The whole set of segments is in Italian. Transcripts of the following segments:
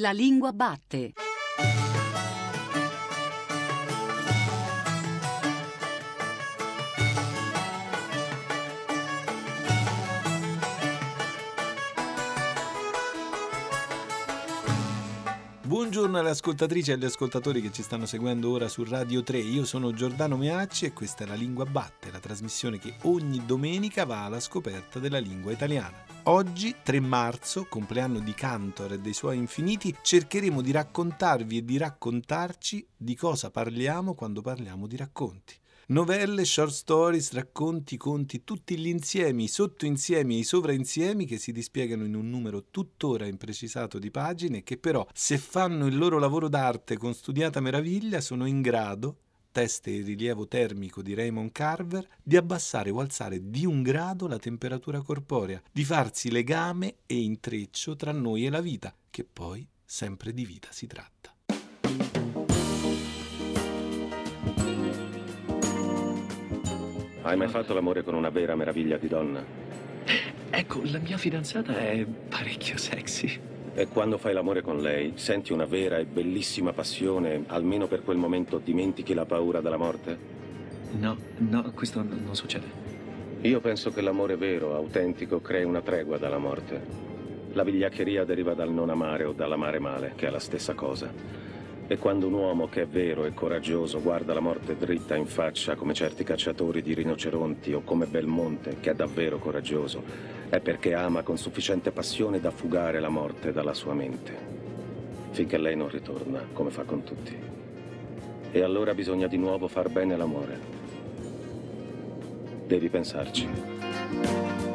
La lingua batte. Buongiorno alle ascoltatrici e agli ascoltatori che ci stanno seguendo ora su Radio 3. Io sono Giordano Meacci e questa è La Lingua Batte, la trasmissione che ogni domenica va alla scoperta della lingua italiana. Oggi, 3 marzo, compleanno di Cantor e dei suoi infiniti, cercheremo di raccontarvi e di raccontarci di cosa parliamo quando parliamo di racconti. Novelle, short stories, racconti, conti, tutti gli insiemi, i sottoinsiemi e i sovrainsiemi che si dispiegano in un numero tuttora imprecisato di pagine che però, se fanno il loro lavoro d'arte con studiata meraviglia, sono in grado teste e rilievo termico di Raymond Carver, di abbassare o alzare di un grado la temperatura corporea, di farsi legame e intreccio tra noi e la vita, che poi sempre di vita si tratta. Hai mai fatto l'amore con una vera meraviglia di donna? Ecco, la mia fidanzata è parecchio sexy. E quando fai l'amore con lei, senti una vera e bellissima passione, almeno per quel momento dimentichi la paura della morte? No, no, questo non succede. Io penso che l'amore vero, autentico, crei una tregua dalla morte. La vigliaccheria deriva dal non amare o dall'amare male, che è la stessa cosa. E quando un uomo che è vero e coraggioso guarda la morte dritta in faccia come certi cacciatori di rinoceronti o come Belmonte, che è davvero coraggioso, è perché ama con sufficiente passione da fugare la morte dalla sua mente. Finché lei non ritorna, come fa con tutti. E allora bisogna di nuovo far bene l'amore. Devi pensarci.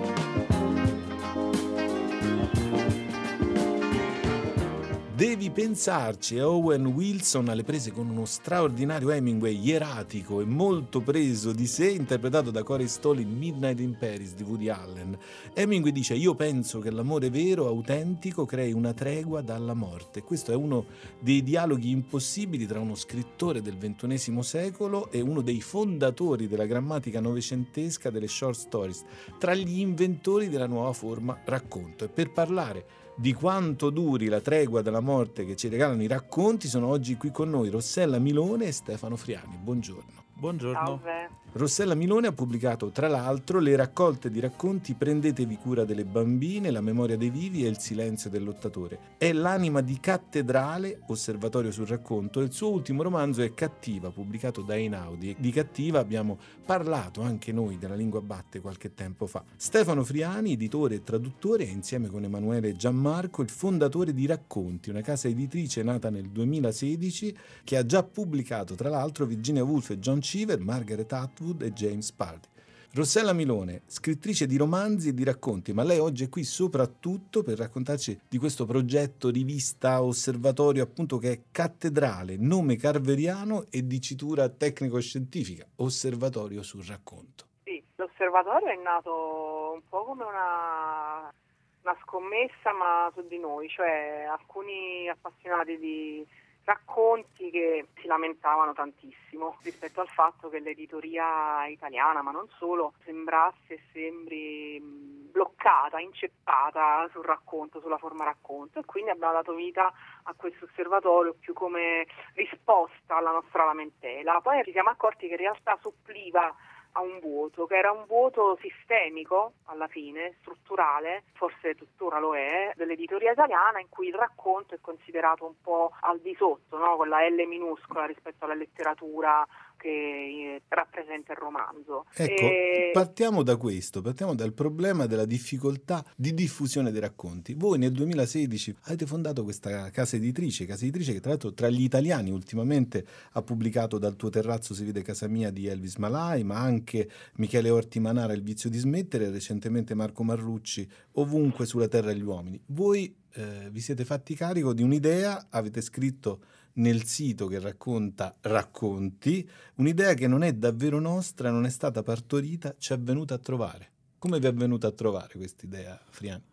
Devi pensarci, Owen Wilson alle prese con uno straordinario Hemingway ieratico e molto preso di sé, interpretato da Corey Stoll in Midnight in Paris di Woody Allen. Hemingway dice: Io penso che l'amore vero, autentico, crei una tregua dalla morte. Questo è uno dei dialoghi impossibili tra uno scrittore del XXI secolo e uno dei fondatori della grammatica novecentesca delle short stories, tra gli inventori della nuova forma racconto. E per parlare di quanto duri la tregua della morte che ci regalano i racconti sono oggi qui con noi Rossella Milone e Stefano Friani. Buongiorno. Buongiorno. Salve. Rossella Milone ha pubblicato tra l'altro le raccolte di racconti Prendetevi cura delle bambine, La memoria dei vivi e Il silenzio del lottatore. È l'anima di Cattedrale, osservatorio sul racconto, e il suo ultimo romanzo è Cattiva, pubblicato da Einaudi. Di Cattiva abbiamo parlato anche noi della lingua batte qualche tempo fa. Stefano Friani, editore e traduttore, è insieme con Emanuele Gianmarco il fondatore di Racconti, una casa editrice nata nel 2016 che ha già pubblicato tra l'altro Virginia Woolf e John Cheever, Margaret Atwood e James Pardy. Rossella Milone, scrittrice di romanzi e di racconti, ma lei oggi è qui soprattutto per raccontarci di questo progetto rivista osservatorio appunto che è cattedrale, nome carveriano e dicitura tecnico-scientifica, osservatorio sul racconto. Sì, l'osservatorio è nato un po' come una, una scommessa ma su di noi, cioè alcuni appassionati di racconti che si lamentavano tantissimo rispetto al fatto che l'editoria italiana, ma non solo, sembrasse e sembri mh, bloccata, inceppata sul racconto, sulla forma racconto e quindi abbiamo dato vita a questo osservatorio più come risposta alla nostra lamentela. Poi ci siamo accorti che in realtà suppliva a un vuoto, che era un vuoto sistemico alla fine, strutturale, forse tuttora lo è, dell'editoria italiana in cui il racconto è considerato un po' al di sotto, no? con la L minuscola rispetto alla letteratura che eh, rappresenta il romanzo. Ecco, E- partiamo da questo, partiamo dal problema della difficoltà di diffusione dei racconti. Voi nel 2016 avete fondato questa casa editrice, casa editrice che tra l'altro tra gli italiani ultimamente ha pubblicato Dal tuo terrazzo si vede casa mia di Elvis Malai, ma anche Michele Orti Manara Il vizio di smettere, recentemente Marco Marrucci Ovunque sulla terra gli uomini. Voi eh, vi siete fatti carico di un'idea, avete scritto nel sito che racconta racconti, un'idea che non è davvero nostra, non è stata partorita, ci è venuta a trovare. Come vi è venuta a trovare questa idea, Friani?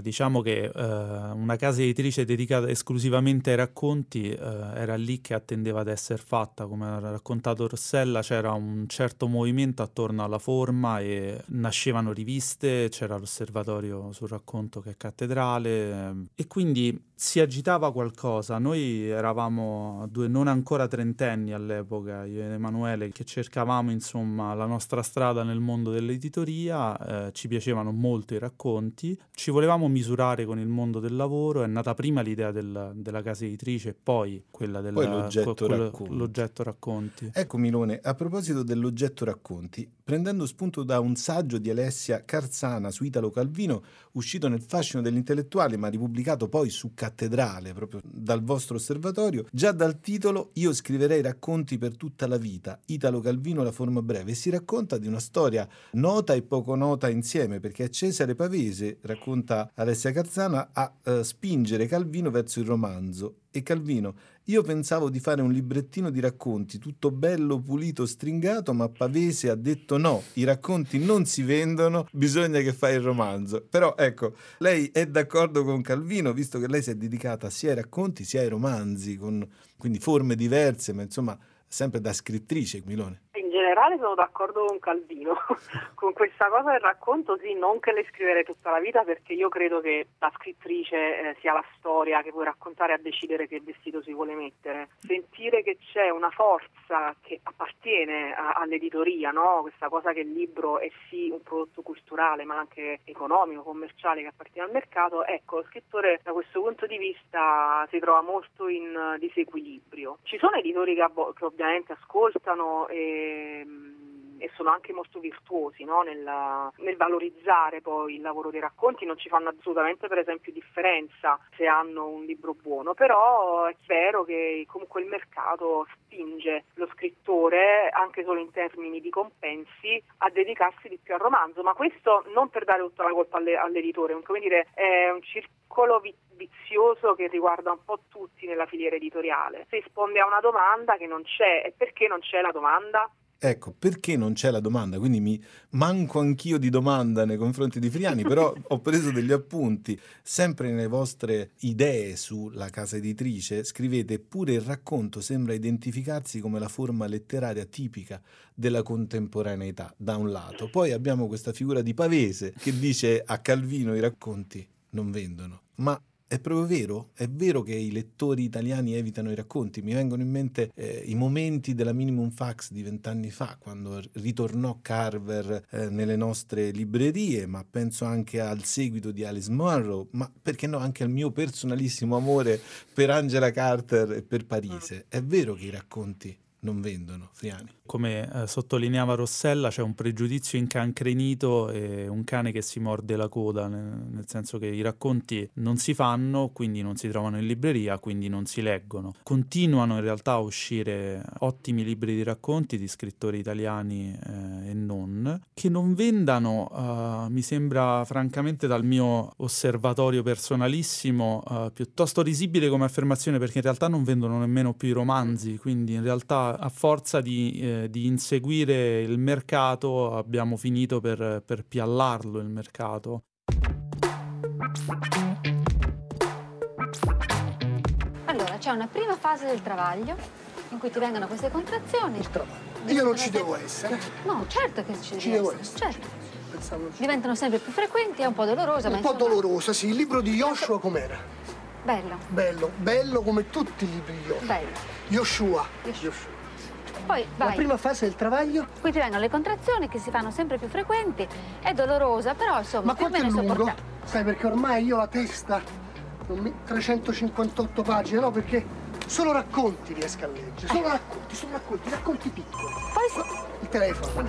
Diciamo che eh, una casa editrice dedicata esclusivamente ai racconti eh, era lì che attendeva ad essere fatta, come ha raccontato Rossella, c'era un certo movimento attorno alla forma e nascevano riviste, c'era l'osservatorio sul racconto che è cattedrale eh, e quindi si agitava qualcosa. Noi eravamo due non ancora trentenni all'epoca, io ed Emanuele, che cercavamo insomma la nostra strada nel mondo dell'editoria, eh, ci piacevano molto i racconti, ci volevamo misurare con il mondo del lavoro, è nata prima l'idea del, della casa editrice e poi quella del poi l'oggetto, quello, racconti. l'oggetto racconti. Ecco Milone, a proposito dell'oggetto racconti, prendendo spunto da un saggio di Alessia Carzana su Italo Calvino, uscito nel fascino degli intellettuali ma ripubblicato poi su cattedrale proprio dal vostro osservatorio, già dal titolo Io scriverei racconti per tutta la vita, Italo Calvino la forma breve, e si racconta di una storia nota e poco nota insieme, perché è Cesare Pavese, racconta Alessia Carzana, a uh, spingere Calvino verso il romanzo. E Calvino, io pensavo di fare un librettino di racconti, tutto bello, pulito, stringato, ma Pavese ha detto no, i racconti non si vendono, bisogna che fai il romanzo. Però ecco, lei è d'accordo con Calvino, visto che lei si è dedicata sia ai racconti sia ai romanzi, con quindi forme diverse, ma insomma sempre da scrittrice, Milone generale sono d'accordo con Calvino, con questa cosa del racconto sì, non che le scriverei tutta la vita perché io credo che la scrittrice eh, sia la storia che puoi raccontare a decidere che vestito si vuole mettere. Sentire che c'è una forza che appartiene a, all'editoria, no? questa cosa che il libro è sì un prodotto culturale ma anche economico, commerciale che appartiene al mercato, ecco, lo scrittore da questo punto di vista si trova molto in disequilibrio. Ci sono editori che, che ovviamente ascoltano e Ehm, e sono anche molto virtuosi no? nel, nel, valorizzare poi il lavoro dei racconti, non ci fanno assolutamente per esempio differenza se hanno un libro buono, però è vero che comunque il mercato spinge lo scrittore anche solo in termini di compensi a dedicarsi di più al romanzo, ma questo non per dare tutta la colpa alle, all'editore, come dire è un circolo vizioso che riguarda un po' tutti nella filiera editoriale. Si risponde a una domanda che non c'è e perché non c'è la domanda? Ecco, perché non c'è la domanda? Quindi mi manco anch'io di domanda nei confronti di Friani, però ho preso degli appunti. Sempre nelle vostre idee sulla casa editrice scrivete eppure il racconto sembra identificarsi come la forma letteraria tipica della contemporaneità, da un lato. Poi abbiamo questa figura di Pavese che dice a Calvino i racconti non vendono, ma è proprio vero, è vero che i lettori italiani evitano i racconti. Mi vengono in mente eh, i momenti della Minimum Fax di vent'anni fa, quando ritornò Carver eh, nelle nostre librerie, ma penso anche al seguito di Alice Munro, ma perché no, anche al mio personalissimo amore per Angela Carter e per Parise. È vero che i racconti non vendono, Friani. Come eh, sottolineava Rossella, c'è un pregiudizio incancrenito e un cane che si morde la coda, nel, nel, senso che i racconti non si fanno, quindi non si trovano in libreria, quindi non si leggono. Continuano in realtà a uscire ottimi libri di racconti di scrittori italiani eh, e non, che non vendano, eh, mi sembra francamente dal mio osservatorio personalissimo, eh, piuttosto risibile come affermazione perché in realtà non vendono nemmeno più i romanzi, quindi in realtà a forza di, eh, di, inseguire il mercato abbiamo finito per, per piallarlo il mercato. Allora, c'è una prima fase del travaglio in cui ti vengono queste contrazioni. Il travaglio. Io non ci devo essere. No, certo che ci, ci devo essere. Certo. Diventano sempre più frequenti, è un po' dolorosa, un ma Un po' insomma... dolorosa, sì. Il libro di Joshua com'era? Bello. Bello, bello come tutti i libri di Joshua. Bello. Joshua. Joshua. Poi vai. La prima fase del travaglio? Qui ti vengono le contrazioni che si fanno sempre più frequenti, è dolorosa, però insomma Ma più o meno è lungo? Sai perché ormai io la testa, non mi- 358 pagine, no? Perché solo racconti riesco a leggere, solo racconti, solo racconti, racconti piccoli. Poi sì. Il telefono.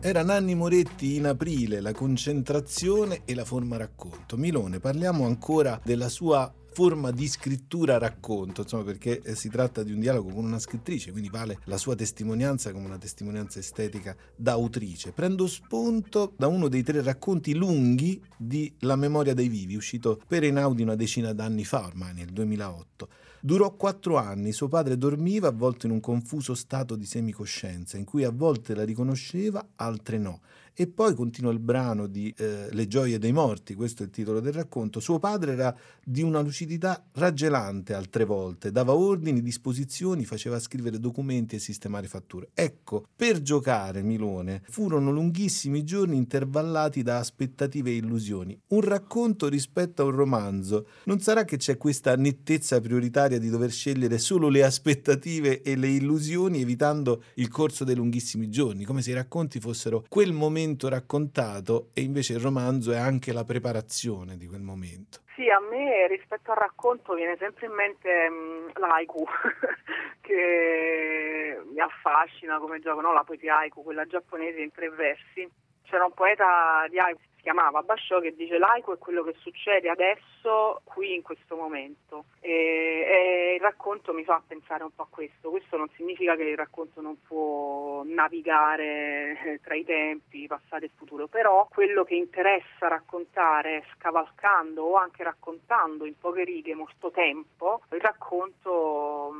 Era Nanni Moretti in aprile, la concentrazione e la forma racconto. Milone, parliamo ancora della sua forma di scrittura racconto, insomma, perché eh, si tratta di un dialogo con una scrittrice, quindi vale la sua testimonianza come una testimonianza estetica da autrice. Prendo spunto da uno dei tre racconti lunghi di La memoria dei vivi, uscito per Einaudi una decina d'anni fa, ormai nel 2008. Durò quattro anni, suo padre dormiva avvolto in un confuso stato di semicoscienza, in cui a volte la riconosceva, altre no, E poi continua il brano di eh, Le gioie dei morti, questo è il titolo del racconto. Suo padre era di una lucidità raggelante altre volte, dava ordini, disposizioni, faceva scrivere documenti e sistemare fatture. Ecco, per giocare Milone furono lunghissimi giorni intervallati da aspettative e illusioni. Un racconto rispetto a un romanzo. Non sarà che c'è questa nettezza prioritaria di dover scegliere solo le aspettative e le illusioni evitando il corso dei lunghissimi giorni, come se i racconti fossero quel momento raccontato e invece il romanzo è anche la preparazione di quel momento. Sì, a me rispetto al racconto viene sempre in mente um, l'aiku, che mi affascina come gioco, no? la poesia haiku, quella giapponese in tre versi. C'era un poeta di haiku chiamava Basciò che dice laico è quello che succede adesso, qui in questo momento. E, e, il racconto mi fa pensare un po' a questo. Questo non significa che il racconto non può navigare tra i tempi, passato e futuro, però quello che interessa raccontare scavalcando o anche raccontando in poche righe molto tempo, il racconto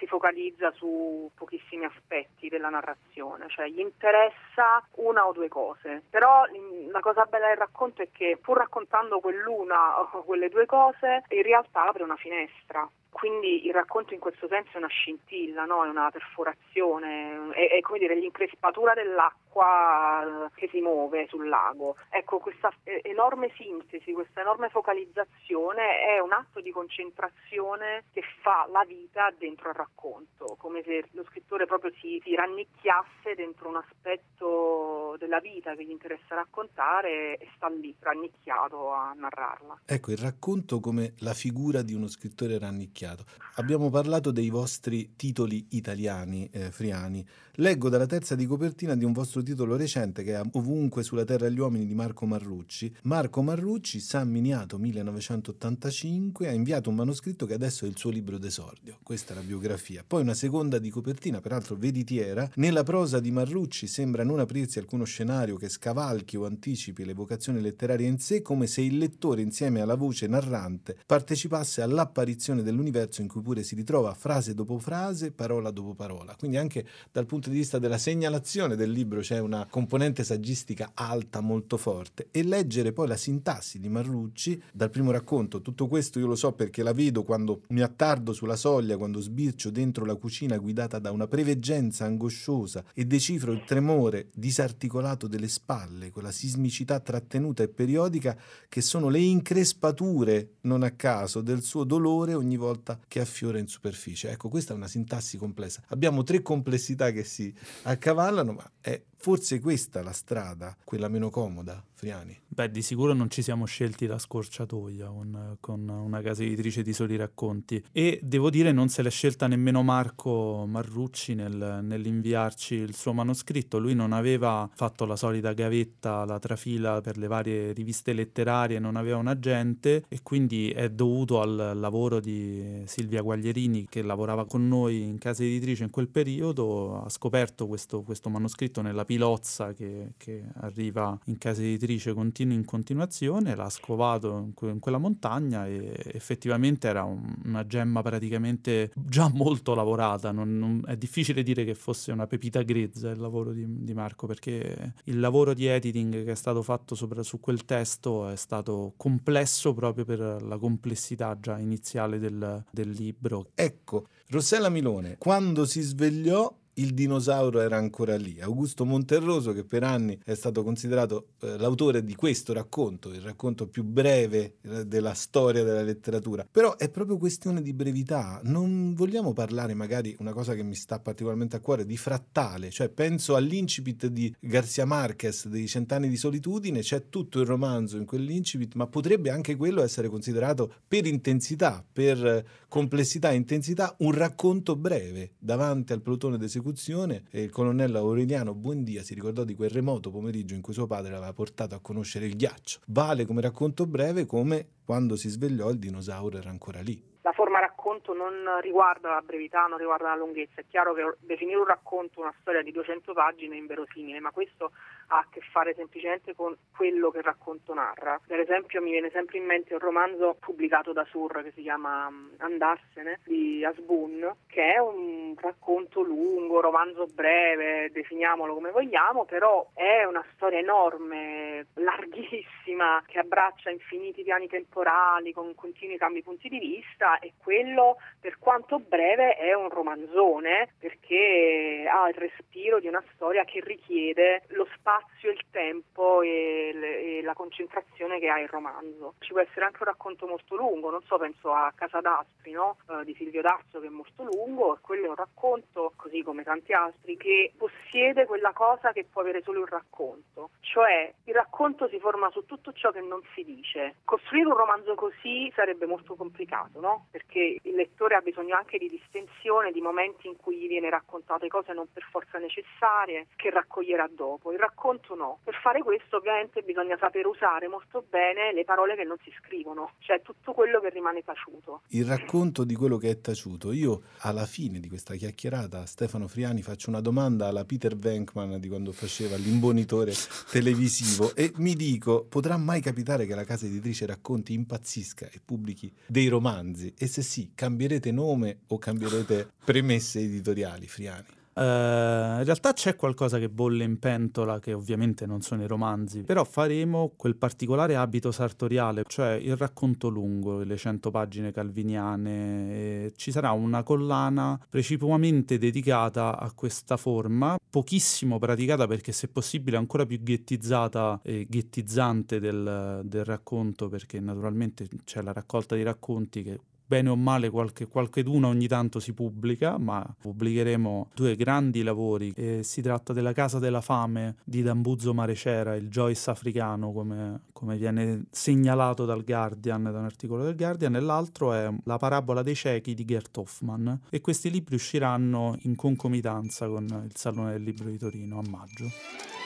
si focalizza su pochissimi aspetti della narrazione, cioè gli interessa una o due cose, però la cosa bella del racconto è che pur raccontando quell'una o quelle due cose, in realtà apre una finestra quindi il racconto in questo senso è una scintilla, no? è una perforazione, è, è come dire l'increspatura dell'acqua che si muove sul lago. Ecco, questa enorme sintesi, questa enorme focalizzazione è un atto di concentrazione che fa la vita dentro il racconto, come se lo scrittore proprio si, si rannicchiasse dentro un aspetto della vita che gli interessa raccontare e sta lì, rannicchiato a narrarla. Ecco, il racconto come la figura di uno scrittore rannicchiato rischiato. Abbiamo parlato dei vostri titoli italiani, eh, friani. Leggo dalla terza di copertina di un vostro titolo recente che è Ovunque sulla terra gli uomini di Marco Marrucci. Marco Marrucci, San Miniato 1985, ha inviato un manoscritto che adesso è il suo libro d'esordio. Questa è la biografia. Poi una seconda di copertina, peraltro veritiera. Nella prosa di Marrucci sembra non aprirsi alcuno scenario che scavalchi o anticipi le vocazioni letterarie in sé, come se il lettore insieme alla voce narrante partecipasse all'apparizione dell'universo universo in cui pure si ritrova frase dopo frase, parola dopo parola. Quindi anche dal punto di vista della segnalazione del libro c'è una componente saggistica alta, molto forte. E leggere poi la sintassi di Marrucci dal primo racconto, tutto questo io lo so perché la vedo quando mi attardo sulla soglia, quando sbircio dentro la cucina guidata da una preveggenza angosciosa e decifro il tremore disarticolato delle spalle, quella sismicità trattenuta e periodica che sono le increspature, non a caso, del suo dolore ogni volta volta che affiora in superficie. Ecco, questa è una sintassi complessa. Abbiamo tre complessità che si accavallano, ma è forse questa la strada, quella meno comoda, Friani? Beh, di sicuro non ci siamo scelti la scorciatoia con, con una casa editrice di soli racconti e devo dire non se l'è scelta nemmeno Marco Marrucci nel, nell'inviarci il suo manoscritto. Lui non aveva fatto la solita gavetta, la trafila per le varie riviste letterarie, non aveva un agente e quindi è dovuto al lavoro di Silvia Guaglierini che lavorava con noi in casa editrice in quel periodo, ha scoperto questo, questo manoscritto nella pilozza che, che, arriva in casa editrice continu- in continuazione, l'ha scovato in, que- in, quella montagna e effettivamente era un- una gemma praticamente già molto lavorata. Non, non, è difficile dire che fosse una pepita grezza il lavoro di, di, Marco perché il lavoro di editing che è stato fatto sopra, su quel testo è stato complesso proprio per la complessità già iniziale del, del libro. Ecco, Rossella Milone, quando si svegliò il dinosauro era ancora lì. Augusto Monterroso, che per anni è stato considerato eh, l'autore di questo racconto, il racconto più breve eh, della storia della letteratura. Però è proprio questione di brevità. Non vogliamo parlare, magari, una cosa che mi sta particolarmente a cuore, di frattale. Cioè, penso all'incipit di Garcia Marquez, dei Cent'anni di solitudine, c'è tutto il romanzo in quell'incipit, ma potrebbe anche quello essere considerato per intensità, per complessità e intensità, un racconto breve davanti al plotone d'esecuzione esecuzione e il colonnello Aureliano Buendia si ricordò di quel remoto pomeriggio in cui suo padre l'aveva portato a conoscere il ghiaccio. Vale come racconto breve come quando si svegliò il dinosauro era ancora lì. La forma forma racconto non riguarda la brevità, non riguarda la lunghezza. È chiaro che definire un racconto una storia di 200 pagine è inverosimile, ma questo ha a che fare semplicemente con quello che il racconto narra. Per esempio mi viene sempre in mente un romanzo pubblicato da Sur che si chiama mm, Andarsene di Asbun, che è un racconto lungo, romanzo breve, definiamolo come vogliamo, però è una storia enorme, larghissima, che abbraccia infiniti piani temporali con continui cambi punti di vista e quello per quanto breve è un romanzone perché ha il respiro di una storia che richiede lo spazio il tempo e, e, la concentrazione che ha il romanzo. Ci può essere anche un racconto molto lungo, non so, penso a Casa d'Astri no? uh, di Silvio D'Arzo che è molto lungo, e quello è un racconto, così come tanti altri, che possiede quella cosa che può avere solo il racconto, cioè il racconto si forma su tutto ciò che non si dice. Costruire un romanzo così sarebbe molto complicato, no? perché il lettore ha bisogno anche di distensione, di momenti in cui gli viene raccontate cose non per forza necessarie che raccoglierà dopo. Il racconto no. Per fare questo ovviamente bisogna saper usare molto bene le parole che non si scrivono, cioè tutto quello che rimane taciuto. Il racconto di quello che è taciuto. Io alla fine di questa chiacchierata Stefano Friani faccio una domanda alla Peter Venkman di quando faceva l'imbonitore televisivo e mi dico, potrà mai capitare che la casa editrice racconti impazzisca e pubblichi dei romanzi? E se sì, cambierete nome o cambierete premesse editoriali, Friani? Uh, in realtà c'è qualcosa che bolle in pentola, che ovviamente non sono i romanzi, però faremo quel particolare abito sartoriale, cioè il racconto lungo, le 100 pagine calviniane. ci sarà una collana precipuamente dedicata a questa forma, pochissimo praticata perché se possibile ancora più ghettizzata e ghettizzante del, del racconto, perché naturalmente c'è la raccolta di racconti che bene o male qualche, qualcheduno ogni tanto si pubblica, ma pubblicheremo due grandi lavori. E si tratta della Casa della Fame di Dambuzzo Marecera, il Joyce africano, come, come viene segnalato dal Guardian, da un articolo del Guardian, e l'altro è La parabola dei ciechi di Gert Hoffman. E questi libri usciranno in concomitanza con il Salone del Libro di Torino a maggio.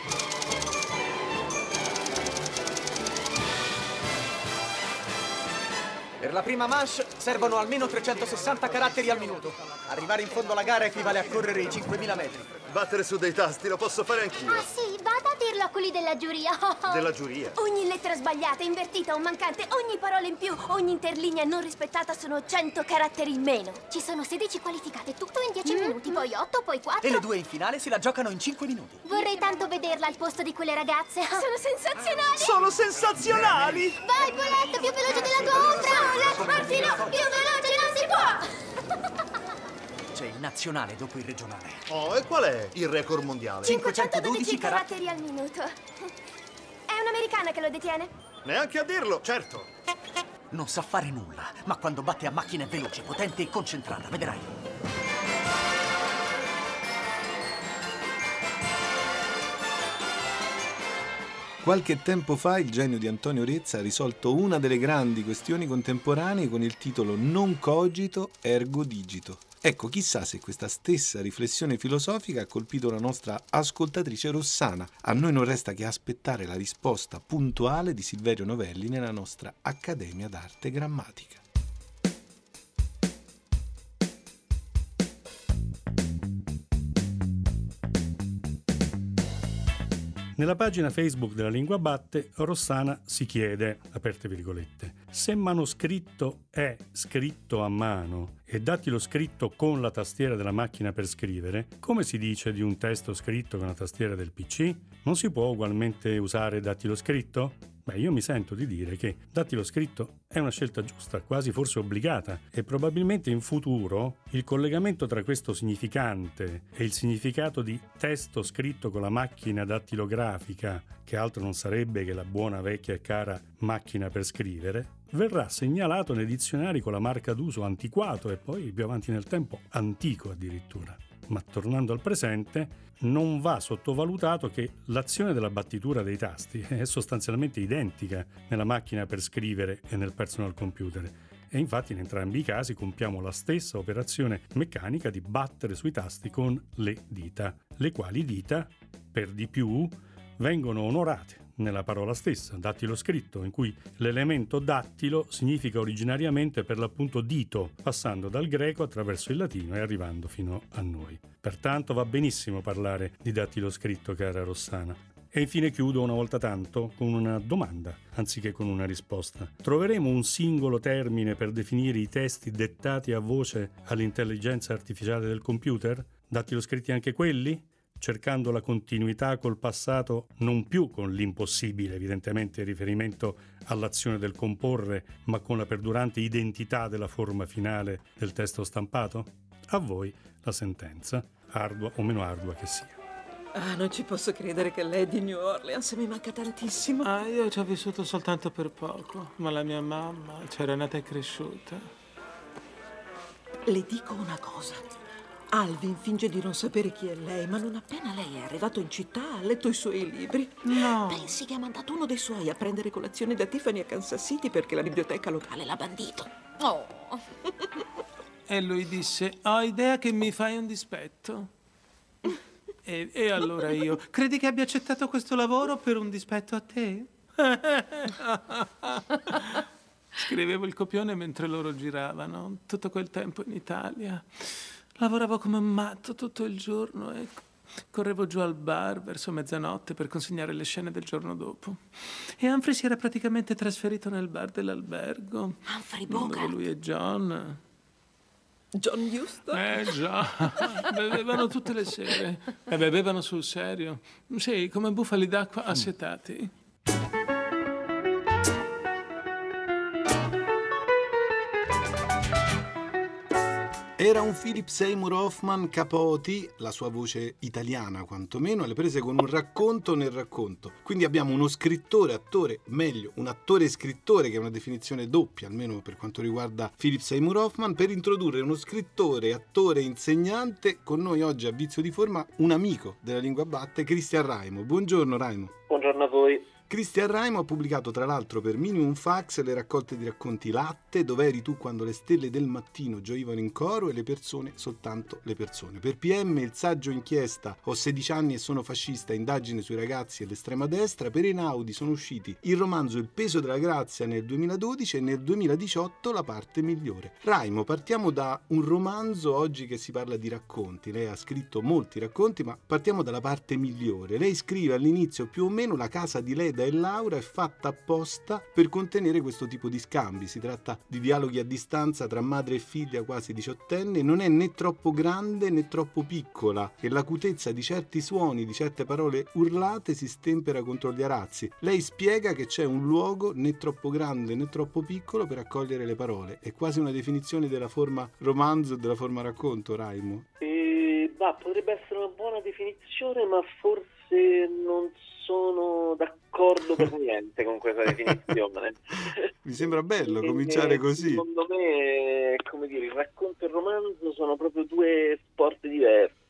Per la prima manche servono almeno 360 caratteri al minuto. Arrivare in fondo alla gara equivale a correre i 5.000 metri. Battere su dei tasti, lo posso fare anch'io. Ah sì, vada a dirlo a quelli della giuria. Della giuria? Ogni lettera sbagliata, invertita o mancante, ogni parola in più, ogni interlinea non rispettata sono 100 caratteri in meno. Ci sono 16 qualificate, tutto in 10 mm. minuti, poi 8, poi 4. E le due in finale si la giocano in 5 minuti. Vorrei tanto vederla al posto di quelle ragazze. Sono sensazionali! Sono sensazionali! Vai, Poletto, più veloce della tua ombra! Martino, più veloce non si può! Nazionale dopo il regionale. Oh, e qual è il record mondiale? 512 caratteri al minuto. È un'americana che lo detiene? Neanche a dirlo, certo. Non sa fare nulla, ma quando batte a macchina è veloce, potente e concentrata, vedrai. Qualche tempo fa il genio di Antonio Rezza ha risolto una delle grandi questioni contemporanee con il titolo Non cogito ergo digito. Ecco, chissà se questa stessa riflessione filosofica ha colpito la nostra ascoltatrice Rossana. A noi non resta che aspettare la risposta puntuale di Silverio Novelli nella nostra Accademia d'Arte Grammatica. Nella pagina Facebook della Lingua Batte, Rossana si chiede, aperte virgolette, se manoscritto è scritto a mano e dati lo scritto con la tastiera della macchina per scrivere, come si dice di un testo scritto con la tastiera del PC? Non si può ugualmente usare dati lo scritto? Beh, io mi sento di dire che dati lo scritto è una scelta giusta, quasi forse obbligata, e probabilmente in futuro il collegamento tra questo significante e il significato di testo scritto con la macchina dattilografica, che altro non sarebbe che la buona vecchia e cara macchina per scrivere, verrà segnalato nei dizionari con la marca d'uso antiquato e poi più avanti nel tempo antico addirittura. Ma tornando al presente, non va sottovalutato che l'azione della battitura dei tasti è sostanzialmente identica nella macchina per scrivere e nel personal computer. E infatti in entrambi i casi compiamo la stessa operazione meccanica di battere sui tasti con le dita, le quali dita, per di più, vengono onorate nella parola stessa, dattilo scritto, in cui l'elemento dattilo significa originariamente per l'appunto dito, passando dal greco attraverso il latino e arrivando fino a noi. Pertanto va benissimo parlare di dattilo scritto, cara Rossana. E infine chiudo una volta tanto con una domanda, anziché con una risposta. Troveremo un singolo termine per definire i testi dettati a voce all'intelligenza artificiale del computer? Dattilo scritti anche quelli? Cercando la continuità col passato, non più con l'impossibile, evidentemente, riferimento all'azione del comporre, ma con la perdurante identità della forma finale del testo stampato? A voi la sentenza, ardua o meno ardua che sia. Ah, non ci posso credere che lei è di New Orleans, mi manca tantissimo. Ah, io ci ho vissuto soltanto per poco, ma la mia mamma c'era nata e cresciuta. Le dico una cosa. Alvin finge di non sapere chi è lei, ma non appena lei è arrivato in città ha letto i suoi libri. No. Pensi che ha mandato uno dei suoi a prendere colazione da Tiffany a Kansas City perché la biblioteca locale l'ha bandito. Oh. E lui disse, ho idea che mi fai un dispetto. E, e allora io, credi che abbia accettato questo lavoro per un dispetto a te? Scrivevo il copione mentre loro giravano, tutto quel tempo in Italia. Lavoravo come un matto tutto il giorno e correvo giù al bar verso mezzanotte per consegnare le scene del giorno dopo. E Humphrey si era praticamente trasferito nel bar dell'albergo. Humphrey Dove Bogart? lui e John. John Huston? Eh già, bevevano tutte le sere. E bevevano sul serio. Sì, come bufali d'acqua assetati. Era un Philip Seymour Hoffman Capote, la sua voce italiana quantomeno, alle prese con un racconto nel racconto. Quindi abbiamo uno scrittore, attore, meglio, un attore scrittore che è una definizione doppia, almeno per quanto riguarda Philip Seymour Hoffman, per introdurre uno scrittore, attore, insegnante, con noi oggi a vizio di forma un amico della lingua batte, Cristian Raimo. Buongiorno Raimo. Buongiorno a voi. Cristian Raimo ha pubblicato tra l'altro per Minimum Fax le raccolte di racconti Latte, Dov'eri tu quando le stelle del mattino gioivano in coro e le persone soltanto le persone. Per PM il saggio inchiesta Ho 16 anni e sono fascista, indagine sui ragazzi e l'estrema destra. Per Einaudi sono usciti il romanzo Il peso della grazia nel 2012 e nel 2018 La parte migliore. Raimo, partiamo da un romanzo oggi che si parla di racconti. Lei ha scritto molti racconti, ma partiamo dalla parte migliore. Lei scrive all'inizio più o meno la casa di Leda e Laura è fatta apposta per contenere questo tipo di scambi. Si tratta di dialoghi a distanza tra madre e figlia quasi diciottenne, non è né troppo grande né troppo piccola e l'acutezza di certi suoni, di certe parole urlate si stempera contro gli arazzi. Lei spiega che c'è un luogo né troppo grande né troppo piccolo per accogliere le parole. È quasi una definizione della forma romanzo della forma racconto, Raimo. E, bah, potrebbe essere una buona definizione, ma forse non sono d'accordo per niente con questa definizione. Mi sembra bello E- cominciare così. Secondo me, come dire, il racconto e il romanzo sono proprio due sport diversi.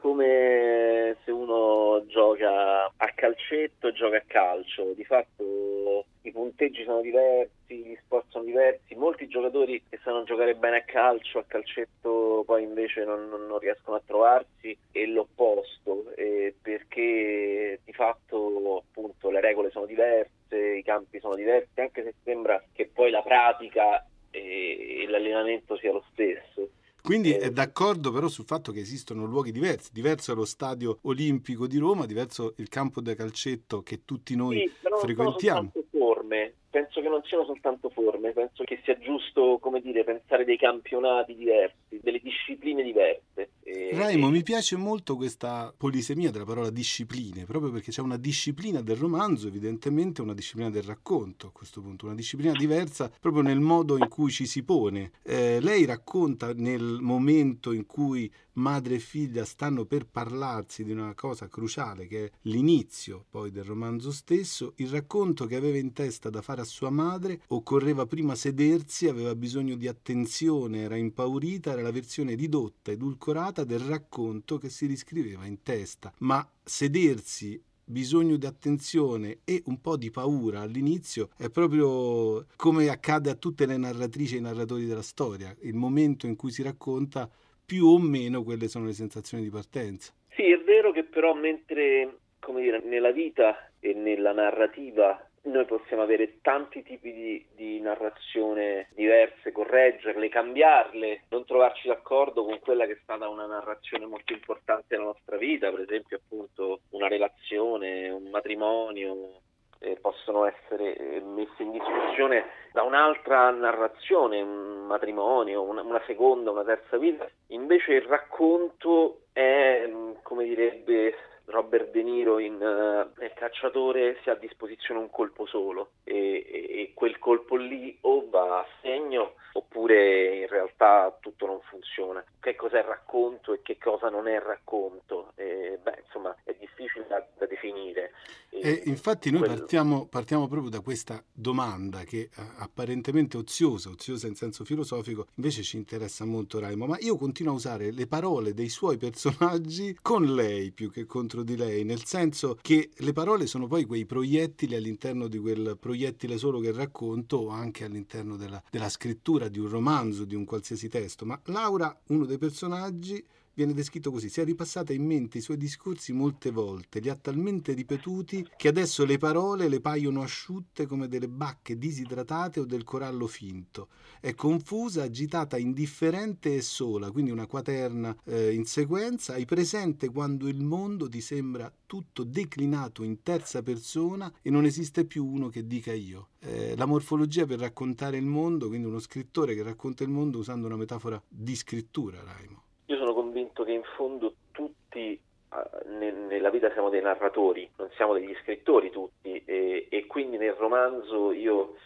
Come se uno gioca a calcetto e gioca a calcio. Di fatto i punteggi sono diversi, gli sport sono diversi. Molti giocatori che sanno giocare bene a calcio, a calcetto poi invece non, non- non riescono a trovarsi e l'opposto, eh, perché di fatto appunto le regole sono diverse, i campi sono diversi, anche se sembra che poi la pratica e l'allenamento sia lo stesso. Quindi è d'accordo però sul fatto che esistono luoghi diversi, diverso è lo stadio olimpico di Roma, diverso il campo da calcetto che tutti noi Sì, però non sono frequentiamo. soltanto forme, penso che non siano soltanto forme, penso che sia giusto, come dire, pensare dei campionati diversi, delle discipline diverse. E- Raimo, mi piace molto questa polisemia della parola discipline, proprio perché c'è una disciplina del romanzo, evidentemente una disciplina del racconto a questo punto, una disciplina diversa proprio nel modo in cui ci si pone. Eh, lei racconta nel momento in cui madre e figlia stanno per parlarsi di una cosa cruciale che è l'inizio poi del romanzo stesso, il racconto che aveva in testa da fare a sua madre, occorreva prima sedersi, aveva bisogno di attenzione, era impaurita, era la versione ridotta, edulcorata del racconto che si riscriveva in testa, ma sedersi bisogno di attenzione e un po' di paura all'inizio è proprio come accade a tutte le narratrici e i narratori della storia, il momento in cui si racconta più o meno quelle sono le sensazioni di partenza. Sì, è vero che però mentre, come dire, nella vita e nella narrativa noi possiamo avere tanti tipi di, di, narrazione diverse, correggerle, cambiarle, non trovarci d'accordo con quella che è stata una narrazione molto importante nella nostra vita, per esempio appunto una relazione, un matrimonio, eh, possono essere eh, messe in discussione da un'altra narrazione, un matrimonio, una, una, seconda, una terza vita. Invece il racconto è, mm, come direbbe Robert De Niro in uh, Nel cacciatore si ha a disposizione un colpo solo e, e, e, quel colpo lì o va a segno oppure in realtà tutto non funziona. Che cos'è il racconto e che cosa non è il racconto? Eh, beh, insomma, è difficile da, da definire. E infatti noi partiamo, partiamo, proprio da questa domanda che eh, apparentemente oziosa, oziosa in senso filosofico, invece ci interessa molto Raimo, ma io continuo a usare le parole dei suoi personaggi con lei più che contro di lei, nel senso che le parole sono poi quei proiettili all'interno di quel proiettile solo che racconto o anche all'interno della, della scrittura di un romanzo, di un qualsiasi testo, ma Laura, uno dei personaggi, viene descritto così, si è ripassata in mente i suoi discorsi molte volte, li ha talmente ripetuti che adesso le parole le paiono asciutte come delle bacche disidratate o del corallo finto. È confusa, agitata, indifferente e sola, quindi una quaterna eh, in sequenza, hai presente quando il mondo ti sembra tutto declinato in terza persona e non esiste più uno che dica io. Eh, la morfologia per raccontare il mondo, quindi uno scrittore che racconta il mondo usando una metafora di scrittura, Raimo. Io sono convinto che in fondo tutti eh, nella vita siamo dei narratori, non siamo degli scrittori tutti e, e, quindi nel romanzo io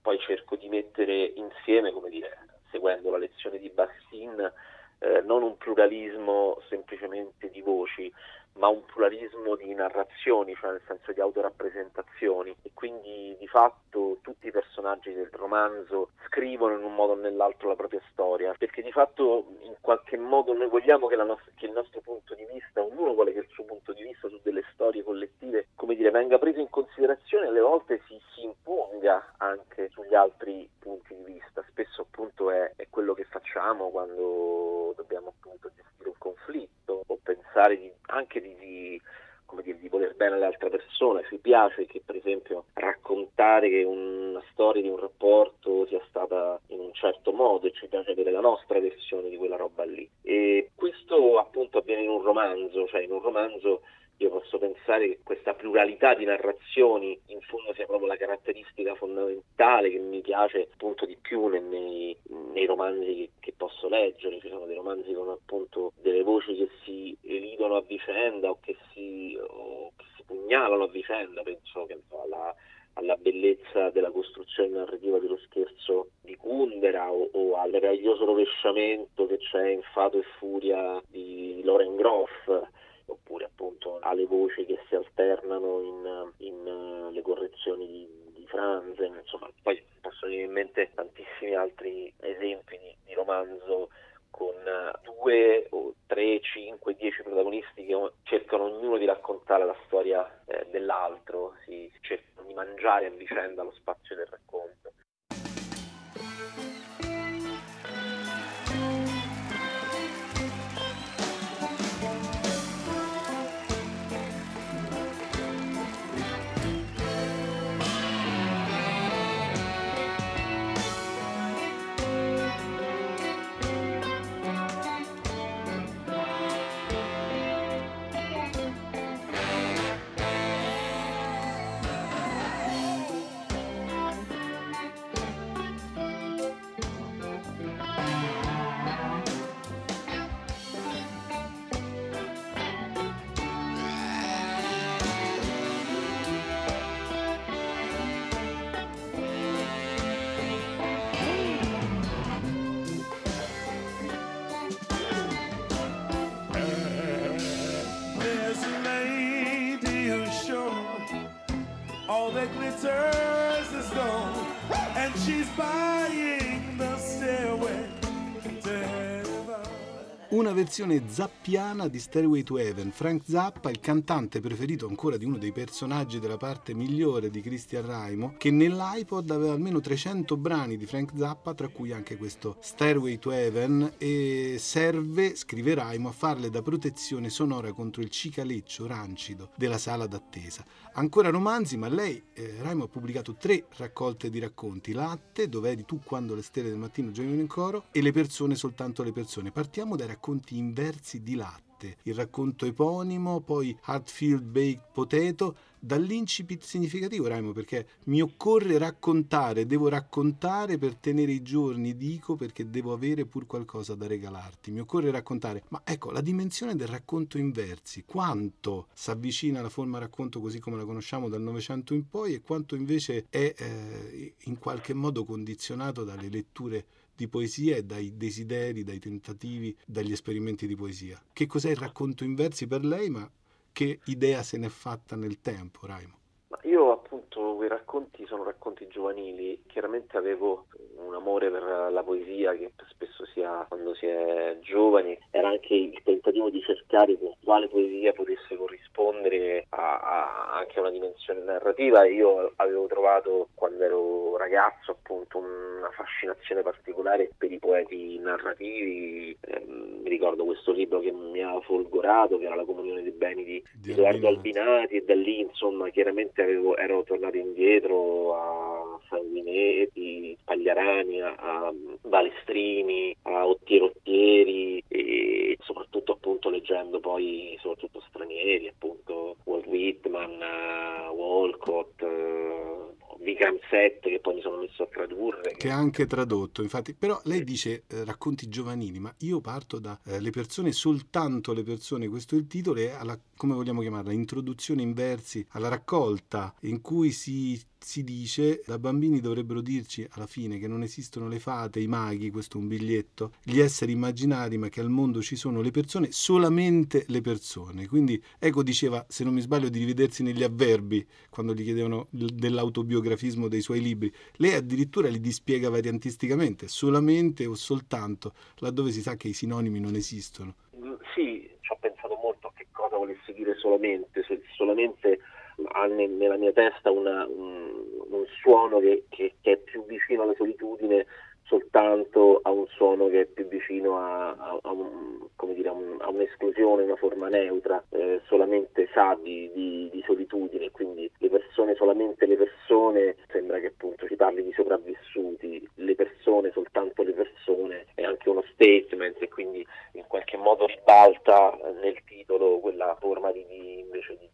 poi cerco di mettere insieme, come dire, seguendo la lezione di Bassin, eh, non un pluralismo semplicemente di voci, ma un pluralismo di narrazioni, cioè nel senso di autorappresentazioni. E quindi di fatto tutti i personaggi del romanzo scrivono in un modo o nell'altro la propria storia, perché di fatto in qualche modo noi vogliamo che, nostra, che il nostro punto di vista, ognuno vuole che il suo punto di vista su delle storie collettive, come dire, venga preso in considerazione e alle volte si, si imponga anche sugli altri punti di vista, spesso appunto è, è quello che facciamo quando dobbiamo appunto gestire un conflitto o pensare di, anche di, di, dire, di, voler bene all'altra persona. Ci piace che, per esempio, raccontare che una storia di un rapporto sia stata in un certo modo e ci piace avere la nostra versione di quella roba lì. E questo appunto avviene in un romanzo, cioè in un romanzo io posso pensare che questa pluralità di narrazioni in fondo sia proprio la caratteristica fondamentale che mi piace appunto di più nei, nei romanzi che, posso leggere. Ci sono dei romanzi con appunto delle voci che si elidono a vicenda o che si, o che si pugnalano a vicenda, penso che alla, alla bellezza della costruzione narrativa dello scherzo di Kundera o, o al meraviglioso rovesciamento che c'è in Fato e Furia di Loren Groff oppure appunto alle voci che si alternano in, in uh, le correzioni di, di Franzen, insomma, poi possono venire in mente tantissimi altri esempi di, di romanzo con uh, due o tre, cinque, dieci protagonisti che cercano ognuno di raccontare la storia eh, dell'altro, si cercano di mangiare a vicenda lo spazio del racconto. Versione zappiana di Stairway to Heaven. Frank Zappa, il cantante preferito ancora di uno dei personaggi della parte migliore di Christian Raimo, che nell'iPod aveva almeno 300 brani di Frank Zappa, tra cui anche questo Stairway to Heaven, e serve, scrive Raimo, a farle da protezione sonora contro il cicaleccio rancido della sala d'attesa. Ancora romanzi, ma lei, eh, Raimo, ha pubblicato tre raccolte di racconti: Latte, Dov'eri tu quando le stelle del mattino giocavano in coro e Le persone, soltanto le persone. Partiamo dai racconti inversi di Latte, il racconto eponimo, poi Hartfield Baked Potato dall'incipit significativo, Raimo, perché mi occorre raccontare, devo raccontare per tenere i giorni, dico perché devo avere pur qualcosa da regalarti. Mi occorre raccontare, ma ecco, la dimensione del racconto in versi, quanto si avvicina alla forma racconto così come la conosciamo dal Novecento in poi e quanto invece è eh, in qualche modo condizionato dalle letture di poesia e dai desideri, dai tentativi, dagli esperimenti di poesia. Che cos'è il racconto in versi per lei, ma che idea se n'è fatta nel tempo, Raimo? Io appunto quei racconti sono racconti giovanili, chiaramente avevo un amore per la poesia che spesso si ha quando si è giovani, era anche il tentativo di cercare con quale poesia potesse corrispondere a, a anche a una dimensione narrativa. Io avevo trovato quando ero ragazzo appunto una fascinazione particolare per i poeti narrativi, eh, mi ricordo questo libro che mi ha folgorato, che era La comunione dei beni di, di Edoardo Albinati e da lì insomma chiaramente avevo, ero tornato indietro a Sanguinetti, Pagliarani, a, a Balestrini, a Ottiero Ottieri e soprattutto appunto leggendo poi soprattutto stranieri, appunto Walt Whitman, uh, Walcott, Vikram Seth che poi mi sono messo a tradurre. Che ha anche tradotto, infatti, però lei dice eh, racconti giovanili, ma io parto da eh, le persone, soltanto le persone, questo è il titolo, è alla, come vogliamo chiamarla, introduzione in versi alla raccolta in cui si si dice da bambini dovrebbero dirci alla fine che non esistono le fate, i maghi, questo è un biglietto, gli esseri immaginari, ma che al mondo ci sono le persone, solamente le persone. Quindi Ego diceva, se non mi sbaglio, di rivedersi negli avverbi quando gli chiedevano dell'autobiografismo dei suoi libri. Lei addirittura li dispiega variantisticamente, solamente o soltanto, laddove si sa che i sinonimi non esistono. Sì, ci ho pensato molto a che cosa volesse dire solamente, se solamente ha nella mia testa una, un, un, suono che, che, che, è più vicino alla solitudine soltanto a un suono che è più vicino a, a, a, un, dire, a un'esclusione, una forma neutra, eh, solamente sa di, di, di, solitudine, quindi le persone, solamente le persone, sembra che appunto si parli di sopravvissuti, le persone, soltanto le persone, è anche uno statement e quindi in qualche modo ribalta nel titolo quella forma di, invece di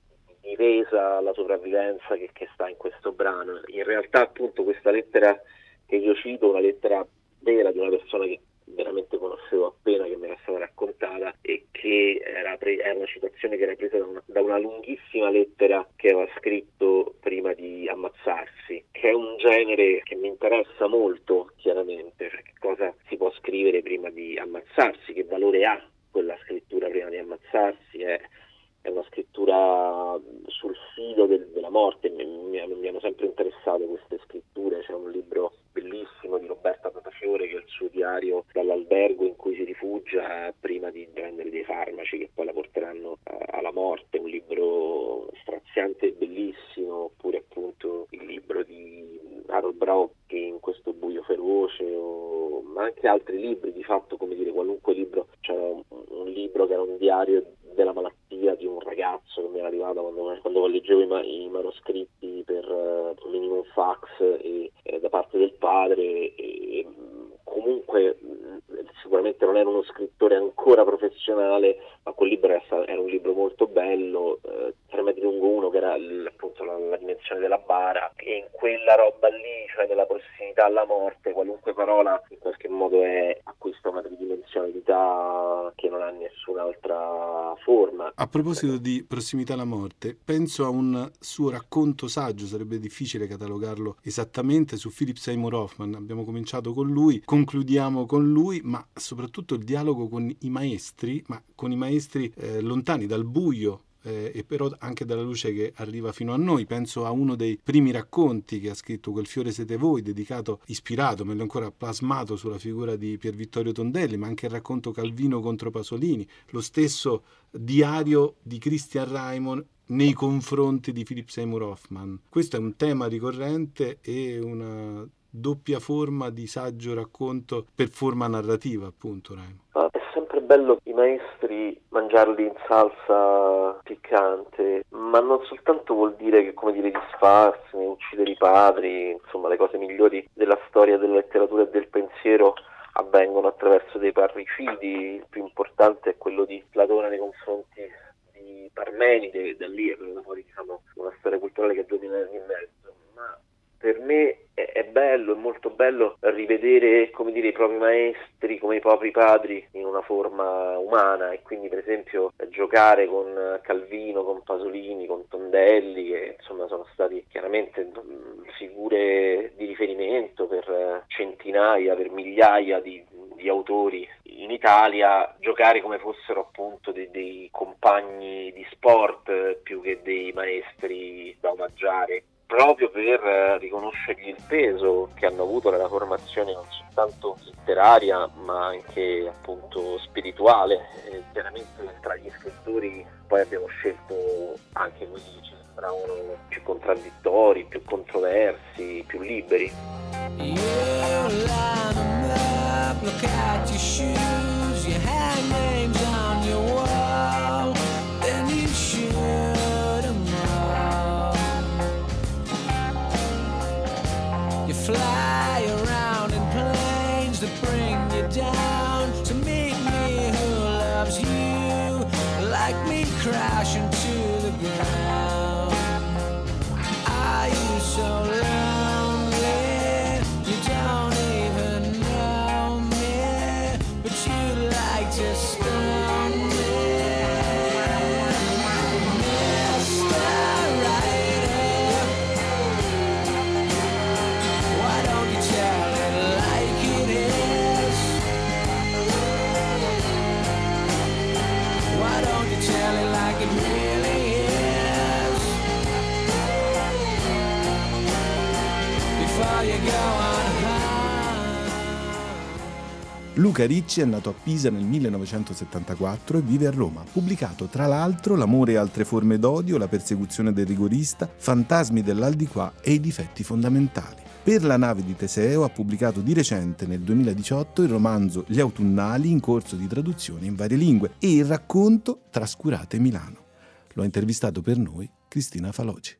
di resa alla sopravvivenza che, che, sta in questo brano. In realtà appunto questa lettera che io cito, una lettera vera di una persona che veramente conoscevo appena, che mi era stata raccontata e che era, pre- era una citazione che era presa da una, da una, lunghissima lettera che aveva scritto prima di ammazzarsi, che è un genere che mi interessa molto chiaramente, cioè che cosa si può scrivere prima di ammazzarsi, che valore ha quella scrittura prima di ammazzarsi, è è una scrittura sul filo del, della morte, mi, mi, mi, hanno sempre interessato queste scritture, c'è un libro bellissimo di Roberta Protafiore che è il suo diario dall'albergo in cui si rifugia prima di prendere dei farmaci che poi la porteranno uh, alla morte, un libro straziante e bellissimo, oppure appunto il libro di Harold Brocchi in questo buio feroce, o, ma anche altri libri, di fatto come dire qualunque libro, c'è un, un libro che era un diario della malattia di un ragazzo che mi era arrivato quando, quando leggevo i, ma, i, manoscritti per uh, minimum fax e, e da parte del padre e, comunque sicuramente non era uno scrittore ancora professionale, ma quel libro era, era un libro molto bello, eh, 3 metri lungo uno, che era appunto la, la, dimensione della bara, e in quella roba lì, cioè nella prossimità alla morte, qualunque parola in qualche modo è, acquista una tridimensionalità che non ha nessun'altra forma. A proposito di prossimità alla morte, penso a un suo racconto saggio, sarebbe difficile catalogarlo esattamente, su Philip Seymour Hoffman, abbiamo cominciato con lui, concludiamo con lui, ma soprattutto il dialogo con i maestri, ma con i maestri eh, lontani dal buio eh, e però anche dalla luce che arriva fino a noi. Penso a uno dei primi racconti che ha scritto Quel fiore siete voi, dedicato, ispirato, meglio ancora plasmato sulla figura di Pier Vittorio Tondelli, ma anche il racconto Calvino contro Pasolini, lo stesso diario di Christian Raimond nei confronti di Philip Seymour Hoffman. Questo è un tema ricorrente e una doppia forma di saggio racconto per forma narrativa, appunto, Raimo. Ah, è sempre bello i maestri mangiarli in salsa piccante, ma non soltanto vuol dire che, come dire, disfarsene, uccidere i padri, insomma, le cose migliori della storia della letteratura e del pensiero avvengono attraverso dei parricidi. Il più importante è quello di Platone nei confronti di Parmenide, da lì è venuta fuori diciamo, una storia culturale che millenni e mezzo. Per me è, bello, è molto bello rivedere dire, i propri maestri come i propri padri in una forma umana. E quindi per esempio giocare con Calvino, con Pasolini, con Tondelli che insomma sono stati chiaramente mm, figure di riferimento per centinaia, per migliaia di, di autori in Italia. Giocare come fossero appunto dei, dei compagni di sport più che dei maestri da omaggiare proprio per eh, riconoscergli il peso che hanno avuto nella formazione non soltanto letteraria ma anche appunto spirituale. E chiaramente tra gli scrittori poi abbiamo scelto anche quelli che ci sembravano più contraddittori, più controversi, più liberi. You Luca Ricci è nato a Pisa nel 1974 e vive a Roma. Ha pubblicato tra l'altro L'amore e altre forme d'odio, La persecuzione del rigorista, Fantasmi dell'Aldiquà e I difetti fondamentali. Per la nave di Teseo ha pubblicato di recente nel 2018 il romanzo Gli autunnali in corso di traduzione in varie lingue e il racconto Trascurate Milano. Lo ha intervistato per noi Cristina Faloci.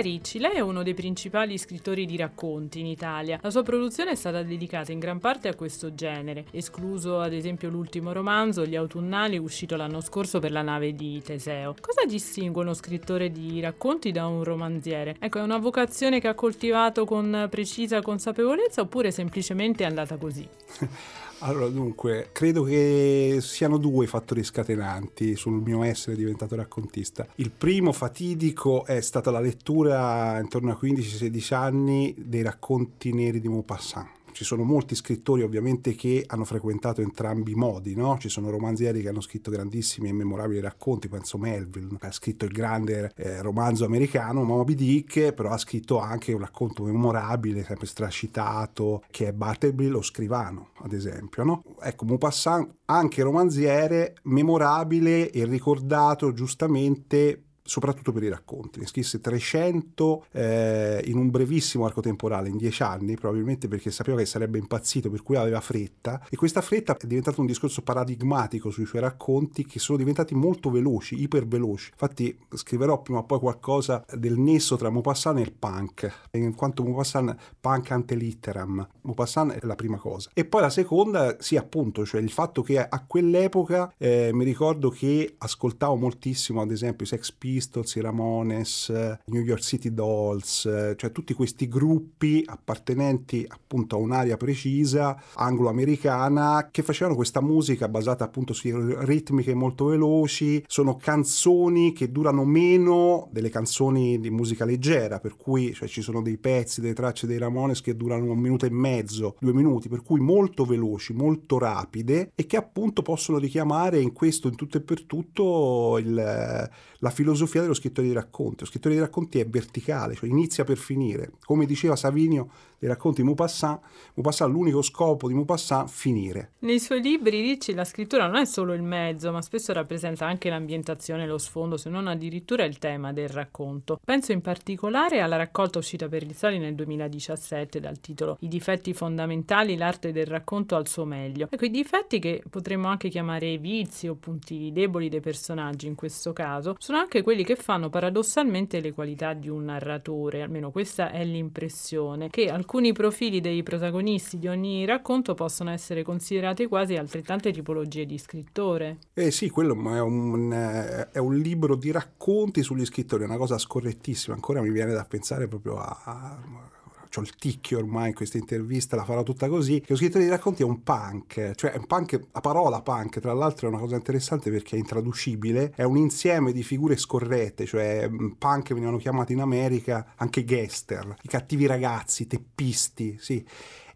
Ricci, lei è uno dei principali scrittori di racconti in Italia. La sua produzione è stata dedicata in gran parte a questo genere, escluso ad esempio l'ultimo romanzo, Gli autunnali, uscito l'anno scorso per la nave di Teseo. Cosa distingue uno scrittore di racconti da un romanziere? Ecco, è una vocazione che ha coltivato con precisa consapevolezza oppure semplicemente è andata così? Allora, dunque, credo che siano due i fattori scatenanti sul mio essere diventato raccontista. Il primo fatidico è stata la lettura intorno a 15-16 anni dei racconti neri di Maupassant. Ci sono molti scrittori ovviamente che hanno frequentato entrambi i modi, no? Ci sono romanzieri che hanno scritto grandissimi e memorabili racconti, penso Melville, ha scritto il grande eh, romanzo americano Moby Dick, però ha scritto anche un racconto memorabile, sempre stracitato, che è Bartleby lo scrivano, ad esempio, no? Ecco, Maupassant, anche romanziere, memorabile e ricordato giustamente soprattutto per i racconti. Ne scrisse 300 eh, in un brevissimo arco temporale, in 10 anni, probabilmente perché sapeva che sarebbe impazzito, per cui aveva fretta. E questa fretta è diventato un discorso paradigmatico sui suoi racconti che sono diventati molto veloci, iperveloci. Infatti scriverò prima o poi qualcosa del nesso tra Maupassant e il punk, in quanto Maupassant punk ante litteram. Maupassant è la prima cosa. E poi la seconda, sì appunto, cioè il fatto che a quell'epoca eh, mi ricordo che ascoltavo moltissimo ad esempio Sex Pistols, Pistols, i Ramones, eh, New York City Dolls, eh, cioè tutti questi gruppi appartenenti appunto a un'area precisa, anglo-americana, che facevano questa musica basata appunto su ritmiche molto veloci, sono canzoni che durano meno delle canzoni di musica leggera, per cui cioè, ci sono dei pezzi, delle tracce dei Ramones che durano un minuto e mezzo, due minuti, per cui molto veloci, molto rapide e che appunto possono richiamare in questo, in tutto e per tutto, il, la filosofia dello scrittore di racconti. Lo scrittore di racconti è verticale, cioè inizia per finire. Come diceva Savinio dei racconti di Maupassant, Maupassant l'unico scopo di Maupassant finire. Nei suoi libri, Ricci, la scrittura non è solo il mezzo, ma spesso rappresenta anche l'ambientazione, lo sfondo, se non addirittura il tema del racconto. Penso in particolare alla raccolta uscita per Rizzoli nel 2017 dal titolo I difetti fondamentali, l'arte del racconto al suo meglio. Ecco, i difetti che potremmo anche chiamare vizi o punti deboli dei personaggi in questo caso, sono anche quelli che fanno paradossalmente le qualità di un narratore, almeno questa è l'impressione, che alcuni profili dei protagonisti di ogni racconto possono essere considerati quasi altrettante tipologie di scrittore. Eh sì, quello è un, eh, è un libro di racconti sugli scrittori, è una cosa scorrettissima, ancora mi viene da pensare proprio a, a ho il ticchio ormai in questa intervista, la farò tutta così, che lo scrittore di racconti è un punk, cioè un punk, la parola punk tra l'altro è una cosa interessante perché è intraducibile, è un insieme di figure scorrette, cioè punk venivano chiamati in America anche gangster, i cattivi ragazzi, teppisti, sì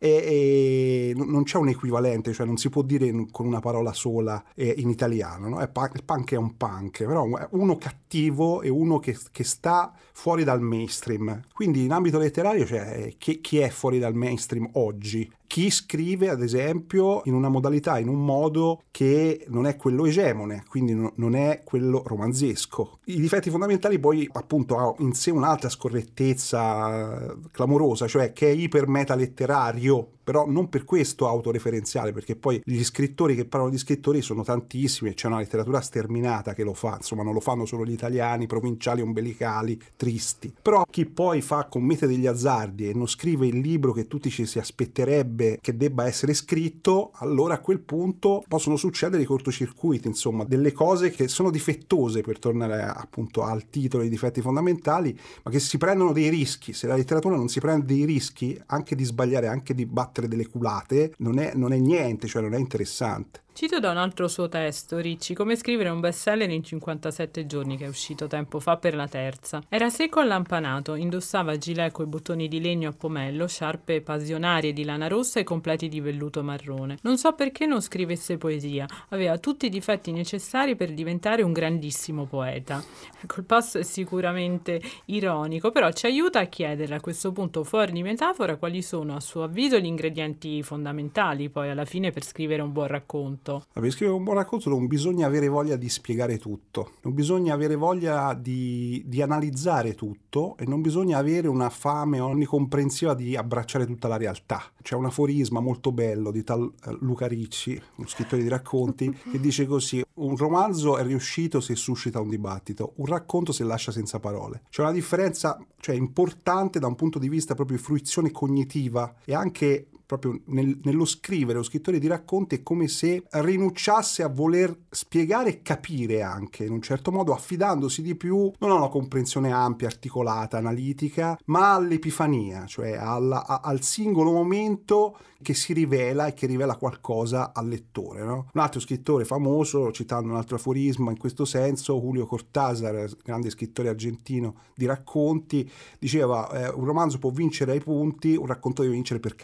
e, e non c'è un equivalente, cioè non si può dire con una parola sola eh, in italiano, no? punk, il punk è un punk, però uno cattivo e uno che, che, sta fuori dal mainstream. Quindi in ambito letterario, cioè, chi, chi è fuori dal mainstream oggi? chi scrive ad esempio in una modalità, in un modo che non è quello egemone, quindi no, non è quello romanzesco. I difetti fondamentali poi appunto ha in sé un'altra scorrettezza clamorosa, cioè che è iper meta letterario, però non per questo autoreferenziale, perché poi gli scrittori che parlano di scrittori sono tantissimi e c'è una letteratura sterminata che lo fa, insomma non lo fanno solo gli italiani, provinciali, ombelicali, tristi. Però chi poi fa, commette degli azzardi e non scrive il libro che tutti ci si aspetterebbe che debba essere scritto, allora a quel punto possono succedere i cortocircuiti, insomma, delle cose che sono difettose per tornare appunto al titolo dei difetti fondamentali, ma che si prendono dei rischi. Se la letteratura non si prende dei rischi, anche di sbagliare, anche di battere delle culate non è, non è niente, cioè non è interessante. Cito da un altro suo testo, Ricci, come scrivere un bestseller in 57 giorni che è uscito tempo fa per la terza. Era secco allampanato, indossava gilet coi bottoni di legno a pomello, sciarpe passionarie di lana rossa e completi di velluto marrone. Non so perché non scrivesse poesia, aveva tutti i difetti necessari per diventare un grandissimo poeta. Ecco, il passo è sicuramente ironico, però ci aiuta a chiedere a questo punto fuori di metafora quali sono a suo avviso gli ingredienti fondamentali poi alla fine per scrivere un buon racconto racconto? Per scrivere un buon racconto non bisogna avere voglia di spiegare tutto, non bisogna avere voglia di, di analizzare tutto e non bisogna avere una fame onnicomprensiva di abbracciare tutta la realtà. C'è un aforisma molto bello di tal eh, Luca Ricci, uno scrittore di racconti, che dice così: un romanzo è riuscito se suscita un dibattito, un racconto se lascia senza parole. C'è una differenza cioè, importante da un punto di vista proprio di fruizione cognitiva e anche proprio nel, nello scrivere, lo scrittore di racconti è come se rinunciasse a voler spiegare e capire anche, in un certo modo, affidandosi di più non a una comprensione ampia, articolata, analitica, ma all'epifania, cioè alla, a, al singolo momento che si rivela e che rivela qualcosa al lettore. No? Un altro scrittore famoso, citando un altro aforisma in questo senso, Julio Cortázar, grande scrittore argentino di racconti, diceva eh, un romanzo può vincere ai punti, un racconto deve vincere per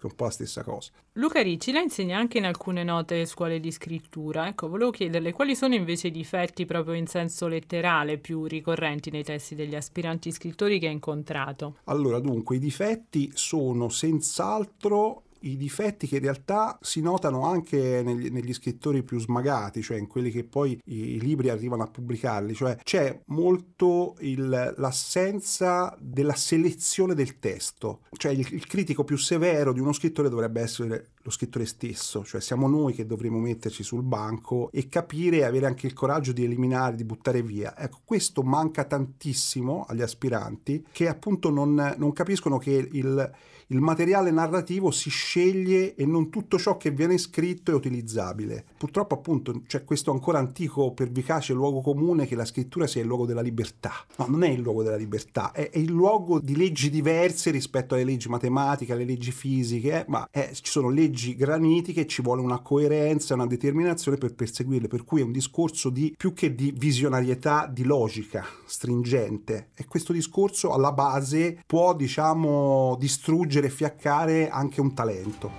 è un po' la stessa cosa. Luca Ricci la insegna anche in alcune note scuole di scrittura. Ecco, volevo chiederle quali sono invece i difetti proprio in senso letterale più ricorrenti nei testi degli aspiranti scrittori che ha incontrato. Allora, dunque, i difetti sono senz'altro i difetti che in realtà si notano anche negli, negli scrittori più smagati, cioè in quelli che poi i, i libri arrivano a pubblicarli, cioè c'è molto il, l'assenza della selezione del testo, cioè il, il critico più severo di uno scrittore dovrebbe essere lo scrittore stesso, cioè siamo noi che dovremmo metterci sul banco e capire e avere anche il coraggio di eliminare, di buttare via. Ecco, questo manca tantissimo agli aspiranti che appunto non, non capiscono che il, il materiale narrativo si sceglie e non tutto ciò che viene scritto è utilizzabile. Purtroppo appunto c'è questo ancora antico pervicace luogo comune che la scrittura sia il luogo della libertà. No, non è il luogo della libertà, è, è il luogo di leggi diverse rispetto alle leggi matematiche, alle leggi fisiche, eh, ma è- ci sono leggi granitiche, ci vuole una coerenza, una determinazione per perseguirle, per cui è un discorso di più che di visionarietà, di logica stringente. E questo discorso alla base può, diciamo, distruggere e fiaccare anche un talento.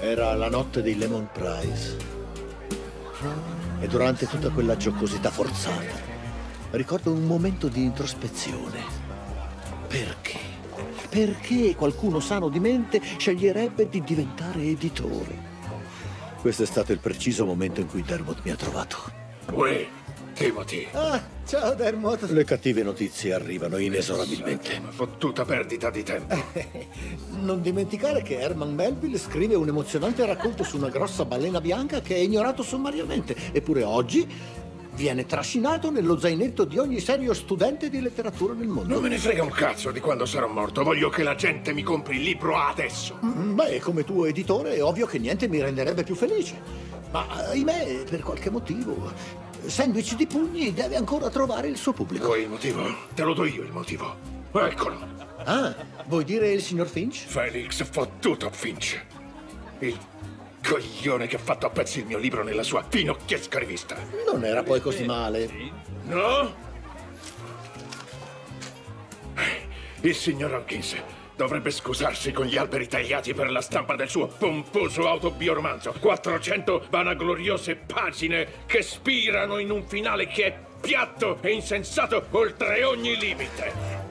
Era la notte dei Lemon Prize. E durante tutta quella giocosità forzata, ricordo un momento di introspezione. Perché? Perché qualcuno sano di mente sceglierebbe di diventare editore? Questo è stato il preciso momento in cui Dermot mi ha trovato. Uè, Timothy. Ah, ciao Dermot. Le cattive notizie arrivano inesorabilmente. Fottuta perdita di tempo. Non dimenticare che Herman Melville scrive un emozionante racconto su una grossa balena bianca che è ignorato sommariamente. Eppure oggi viene trascinato nello zainetto di ogni serio studente di letteratura nel mondo. Non me ne frega un cazzo di quando sarò morto. Voglio che la gente mi compri il libro adesso. Mm, Beh, come tuo editore è ovvio che niente mi renderebbe più felice. Ma ahimè, per qualche motivo, Sandwich di Pugni deve ancora trovare il suo pubblico. Vuoi il motivo? Te lo do io il motivo. Eccolo. Ah, vuoi dire il signor Finch? Felix fottuto Finch. Il coglione che ha fatto a pezzi il mio libro nella sua finocchiesca rivista. Non era poi così male. No? Il signor Hawkins dovrebbe scusarsi con gli alberi tagliati per la stampa del suo pomposo autobioromanzo. 400 vanagloriose pagine che spirano in un finale che è piatto e insensato oltre ogni limite.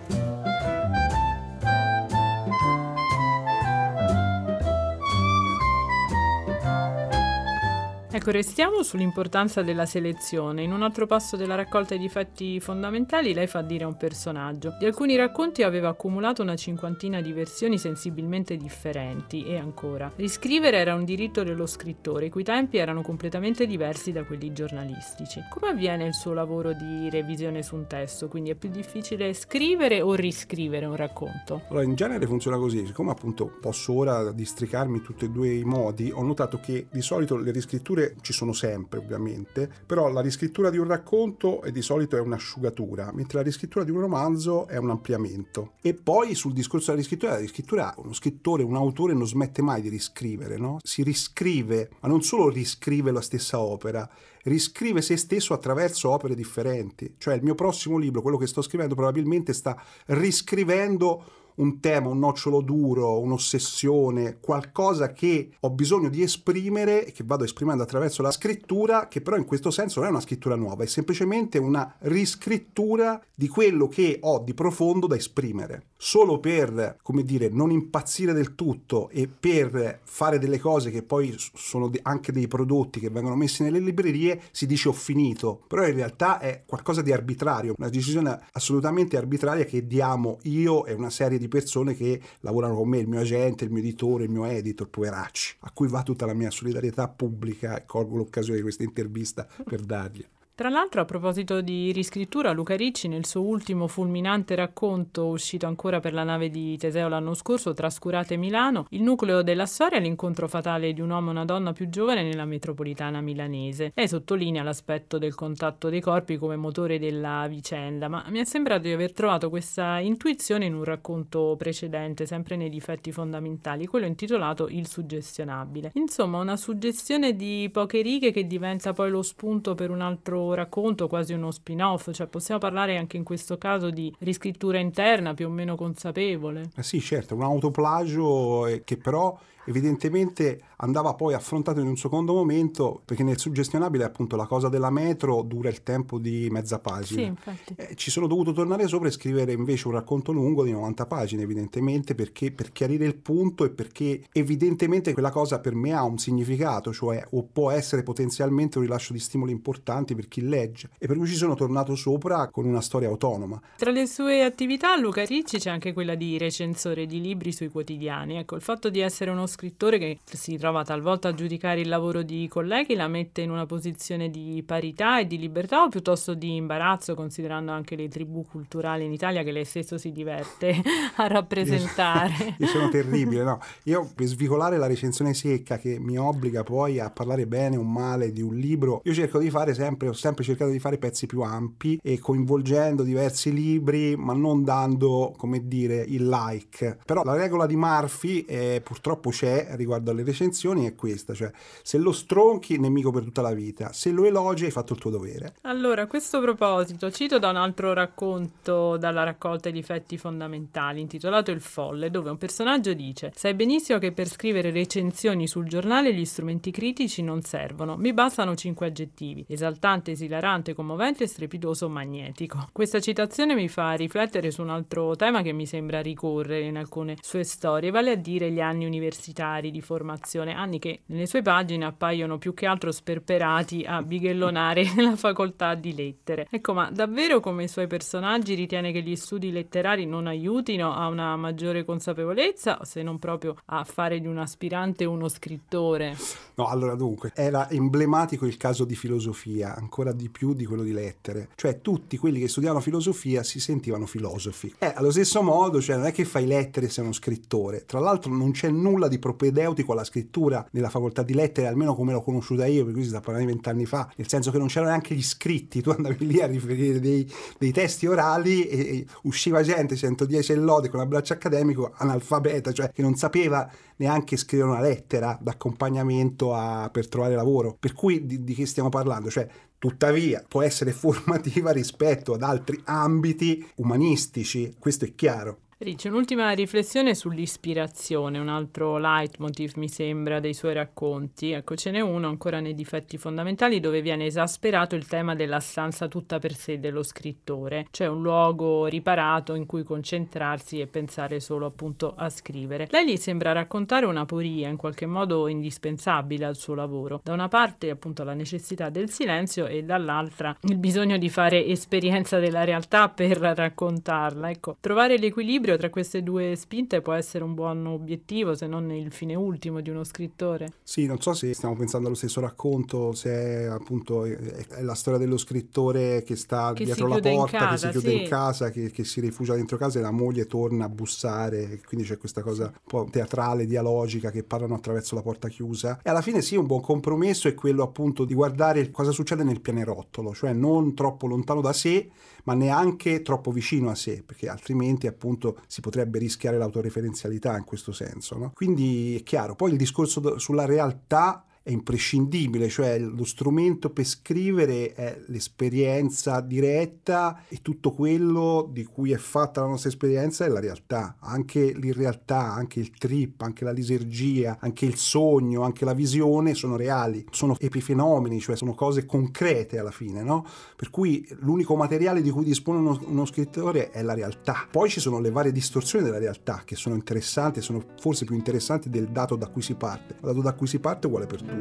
Ecco, restiamo sull'importanza della selezione. In un altro passo della raccolta di fatti fondamentali, lei fa dire a un personaggio. Di alcuni racconti aveva accumulato una cinquantina di versioni sensibilmente differenti e ancora. Riscrivere era un diritto dello scrittore, i cui tempi erano completamente diversi da quelli giornalistici. Come avviene il suo lavoro di revisione su un testo? Quindi è più difficile scrivere o riscrivere un racconto? Allora, in genere funziona così, siccome appunto posso ora districarmi tutti e due i modi, ho notato che di solito le riscritture ci sono sempre, ovviamente, però la riscrittura di un racconto è di solito è un'asciugatura, mentre la riscrittura di un romanzo è un ampliamento. E poi sul discorso della riscrittura, la riscrittura, uno scrittore, un autore non smette mai di riscrivere, no? Si riscrive, ma non solo riscrive la stessa opera, riscrive se stesso attraverso opere differenti. Cioè il mio prossimo libro, quello che sto scrivendo, probabilmente sta riscrivendo un tema, un nocciolo duro, un'ossessione, qualcosa che ho bisogno di esprimere e che vado esprimendo attraverso la scrittura, che però in questo senso non è una scrittura nuova, è semplicemente una riscrittura di quello che ho di profondo da esprimere. Solo per, come dire, non impazzire del tutto e per fare delle cose che poi sono anche dei prodotti che vengono messi nelle librerie, si dice ho finito, però in realtà è qualcosa di arbitrario, una decisione assolutamente arbitraria che diamo io e una serie di persone che lavorano con me, il mio agente, il mio editore, il mio editor, poveracci, a cui va tutta la mia solidarietà pubblica colgo l'occasione di questa intervista per dargli. Tra l'altro, a proposito di riscrittura, Luca Ricci, nel suo ultimo fulminante racconto uscito ancora per la nave di Teseo l'anno scorso, Trascurate Milano, il nucleo della storia è l'incontro fatale di un uomo e una donna più giovane nella metropolitana milanese. Lei sottolinea l'aspetto del contatto dei corpi come motore della vicenda, ma mi è sembrato di aver trovato questa intuizione in un racconto precedente, sempre nei difetti fondamentali, quello intitolato Il suggestionabile. Insomma, una suggestione di poche righe che diventa poi lo spunto per un altro racconto, quasi uno spin-off, cioè possiamo parlare anche in questo caso di riscrittura interna più o meno consapevole. Eh sì, certo, un autoplagio eh, che però evidentemente andava poi affrontato in un secondo momento perché nel suggestionabile appunto la cosa della metro dura il tempo di mezza pagina. Sì, infatti. Eh, ci sono dovuto tornare sopra e scrivere invece un racconto lungo di 90 pagine evidentemente perché per chiarire il punto e perché evidentemente quella cosa per me ha un significato, cioè o può essere potenzialmente un rilascio di stimoli importanti per chi legge e per cui ci sono tornato sopra con una storia autonoma. Tra le sue attività Luca Ricci c'è anche quella di recensore di libri sui quotidiani. Ecco, il fatto di essere uno scrittore che si trova talvolta a giudicare il lavoro di colleghi la mette in una posizione di parità e di libertà o piuttosto di imbarazzo, considerando anche le tribù culturali in Italia che lei stesso si diverte a rappresentare? Io sono terribile, no? Io per svicolare la recensione secca che mi obbliga poi a parlare bene o male di un libro, io cerco di fare sempre, ho sempre cercato di fare pezzi più ampi e coinvolgendo diversi libri, ma non dando, come dire, il like. Però la regola di Murphy eh, purtroppo c'è riguardo alle recensioni è questa, cioè se lo stronchi nemico per tutta la vita, se lo elogi hai fatto il tuo dovere. Allora, a questo proposito, cito da un altro racconto dalla raccolta di effetti fondamentali, intitolato Il Folle, dove un personaggio dice: Sai benissimo che per scrivere recensioni sul giornale gli strumenti critici non servono, mi bastano cinque aggettivi: esaltante, esilarante, commovente, strepitoso, magnetico. Questa citazione mi fa riflettere su un altro tema che mi sembra ricorrere in alcune sue storie, vale a dire gli anni universitari di formazione, anni che nelle sue pagine appaiono più che altro sperperati a bighellonare la facoltà di lettere. Ecco, ma davvero come i suoi personaggi ritiene che gli studi letterari non aiutino a una maggiore consapevolezza, se non proprio a fare di un aspirante uno scrittore? No, allora dunque, era emblematico il caso di filosofia, ancora di più di quello di lettere. Cioè tutti quelli che studiavano filosofia si sentivano filosofi. Eh, allo stesso modo, cioè non è che fai lettere se sei uno scrittore. Tra l'altro non c'è nulla di propedeutico alla scrittura nella facoltà di lettere, almeno come l'ho conosciuta io, per cui si sta parlando di vent'anni fa, nel senso che non c'erano neanche gli scritti, tu andavi lì a riferire dei, dei testi orali e, e usciva gente 110 e lode con l'abbraccio accademico analfabeta, cioè che non sapeva neanche scrivere una lettera d'accompagnamento a, per trovare lavoro. Per cui di, di che stiamo parlando? Cioè, tuttavia può essere formativa rispetto ad altri ambiti umanistici, questo è chiaro. Ricci, un'ultima riflessione sull'ispirazione, un altro leitmotiv mi sembra dei suoi racconti. Ecco, ce n'è uno ancora nei difetti fondamentali dove viene esasperato il tema della stanza tutta per sé dello scrittore, cioè un luogo riparato in cui concentrarsi e pensare solo appunto a scrivere. Lei gli sembra raccontare una poria in qualche modo indispensabile al suo lavoro. Da una parte appunto la necessità del silenzio e dall'altra il bisogno di fare esperienza della realtà per raccontarla. Ecco, trovare l'equilibrio l'equilibrio tra queste due spinte può essere un buon obiettivo, se non il fine ultimo di uno scrittore. Sì, non so se stiamo pensando allo stesso racconto, se è appunto è la storia dello scrittore che sta che dietro la porta, casa, che si chiude sì. in casa, che, che, si rifugia dentro casa e la moglie torna a bussare, quindi c'è questa cosa un po' teatrale, dialogica, che parlano attraverso la porta chiusa. E alla fine sì, un buon compromesso è quello appunto di guardare cosa succede nel pianerottolo, cioè non troppo lontano da sé, ma neanche troppo vicino a sé, perché altrimenti appunto si potrebbe rischiare l'autoreferenzialità in questo senso. No? Quindi è chiaro, poi il discorso sulla realtà è imprescindibile, cioè lo strumento per scrivere è l'esperienza diretta e tutto quello di cui è fatta la nostra esperienza è la realtà, anche l'irrealtà, anche il trip, anche la lisergia, anche il sogno, anche la visione sono reali, sono epifenomeni, cioè sono cose concrete alla fine, no? Per cui l'unico materiale di cui dispone uno, uno scrittore è la realtà. Poi ci sono le varie distorsioni della realtà che sono interessanti, sono forse più interessanti del dato da cui si parte. Il dato da cui si parte uguale per tutti.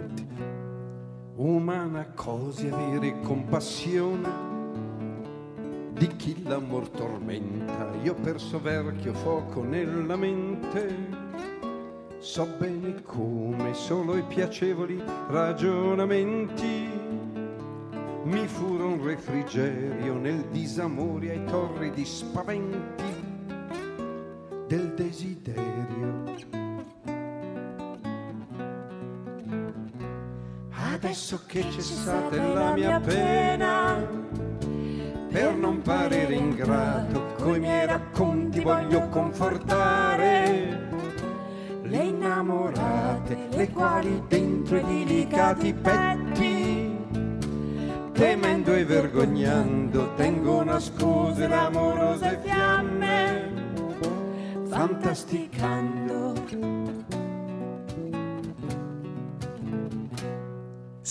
Umana cosa avere compassione di chi l'amor tormenta. Io ho perso verchio fuoco nella mente. So bene come solo i piacevoli ragionamenti mi furono refrigerio nel disamore ai torridi spaventi del desiderio. Adesso che cessate la mia pena, per non parere ingrato, coi miei racconti voglio confortare. le innamorate, le quali dentro i delicati petti, temendo e vergognando, tengono nascose l'amorose fiamme, fantasticando.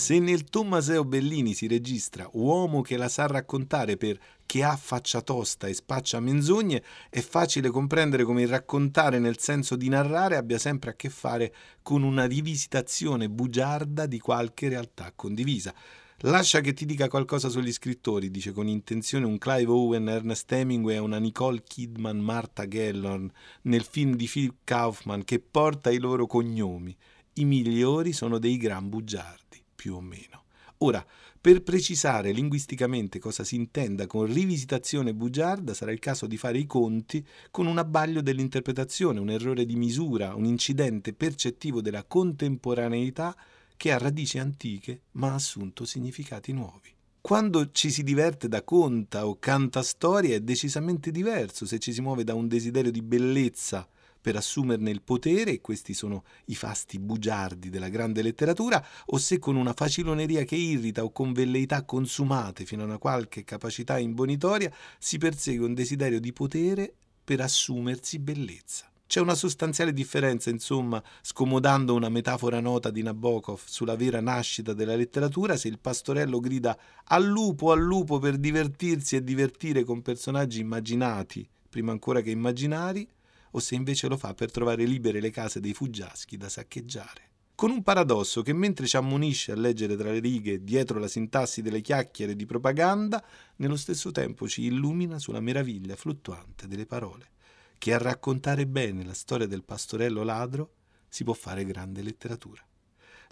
Se nel Tommaseo Bellini si registra uomo che la sa raccontare per che ha faccia tosta e spaccia menzogne, è facile comprendere come il raccontare nel senso di narrare abbia sempre a che fare con una rivisitazione bugiarda di qualche realtà condivisa. Lascia che ti dica qualcosa sugli scrittori, dice con intenzione un Clive Owen, Ernest Hemingway e una Nicole Kidman, Martha Gellhorn nel film di Philip Kaufman che porta i loro cognomi. I migliori sono dei gran bugiardi, più o meno. Ora, per precisare linguisticamente cosa si intenda con rivisitazione bugiarda, sarà il caso di fare i conti con un abbaglio dell'interpretazione, un errore di misura, un incidente percettivo della contemporaneità che ha radici antiche ma ha assunto significati nuovi. Quando ci si diverte da conta o canta storie è decisamente diverso se ci si muove da un desiderio di bellezza per assumerne il potere, e questi sono i fasti bugiardi della grande letteratura, o se con una faciloneria che irrita o con velleità consumate fino a una qualche capacità imbonitoria si persegue un desiderio di potere per assumersi bellezza. C'è una sostanziale differenza, insomma, scomodando una metafora nota di Nabokov sulla vera nascita della letteratura, se il pastorello grida al lupo, al lupo per divertirsi e divertire con personaggi immaginati, prima ancora che immaginari, o se invece lo fa per trovare libere le case dei fuggiaschi da saccheggiare. Con un paradosso che mentre ci ammonisce a leggere tra le righe dietro la sintassi delle chiacchiere di propaganda, nello stesso tempo ci illumina sulla meraviglia fluttuante delle parole che a raccontare bene la storia del pastorello ladro si può fare grande letteratura.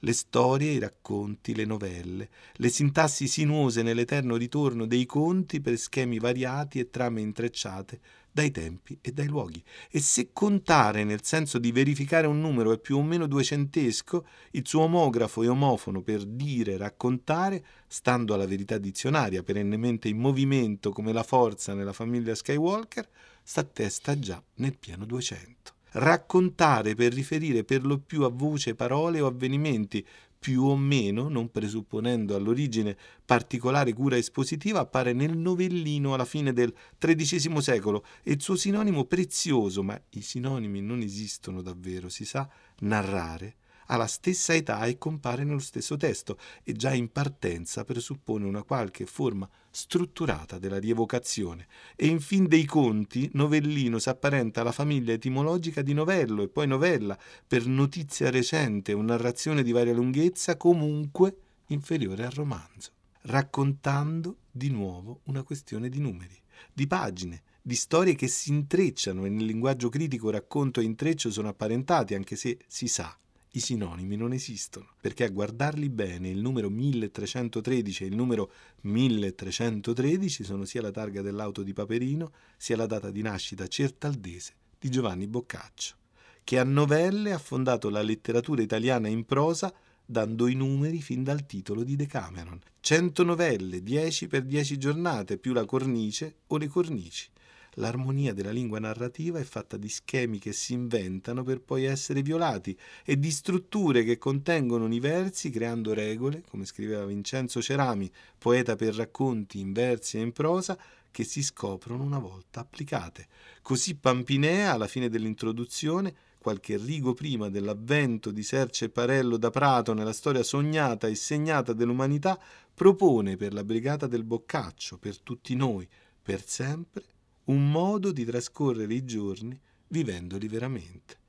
Le storie, i racconti, le novelle, le sintassi sinuose nell'eterno ritorno dei conti per schemi variati e trame intrecciate dai tempi e dai luoghi. E se contare nel senso di verificare un numero è più o meno duecentesco, il suo omografo e omofono per dire, raccontare, stando alla verità dizionaria, perennemente in movimento come la forza nella famiglia Skywalker, s'attesta già nel piano 200. Raccontare per riferire per lo più a voce parole o avvenimenti, più o meno, non presupponendo all'origine particolare cura espositiva, appare nel novellino alla fine del XIII secolo. E il suo sinonimo prezioso, ma i sinonimi non esistono davvero, si sa, narrare, ha la stessa età e compare nello stesso testo. E già in partenza presuppone una qualche forma strutturata della rievocazione. E in fin dei conti novellino s'apparenta alla famiglia etimologica di novello e poi novella per notizia recente o narrazione di varia lunghezza comunque inferiore al romanzo, raccontando di nuovo una questione di numeri, di pagine, di storie che si intrecciano e nel linguaggio critico racconto e intreccio sono apparentati anche se si sa i sinonimi non esistono, perché a guardarli bene il numero 1313 e il numero 1313 sono sia la targa dell'auto di Paperino, sia la data di nascita certaldese di Giovanni Boccaccio, che a novelle ha fondato la letteratura italiana in prosa dando i numeri fin dal titolo di Decameron. 100 novelle, 10 per 10 giornate, più la cornice o le cornici. L'armonia della lingua narrativa è fatta di schemi che si inventano per poi essere violati e di strutture che contengono universi creando regole, come scriveva Vincenzo Cerami, poeta per racconti in versi e in prosa, che si scoprono una volta applicate. Così Pampinea, alla fine dell'introduzione, qualche rigo prima dell'avvento di Serce e Parello da Prato nella storia sognata e segnata dell'umanità, propone per la Brigata del Boccaccio, per tutti noi, per sempre, un modo di trascorrere i giorni vivendoli veramente.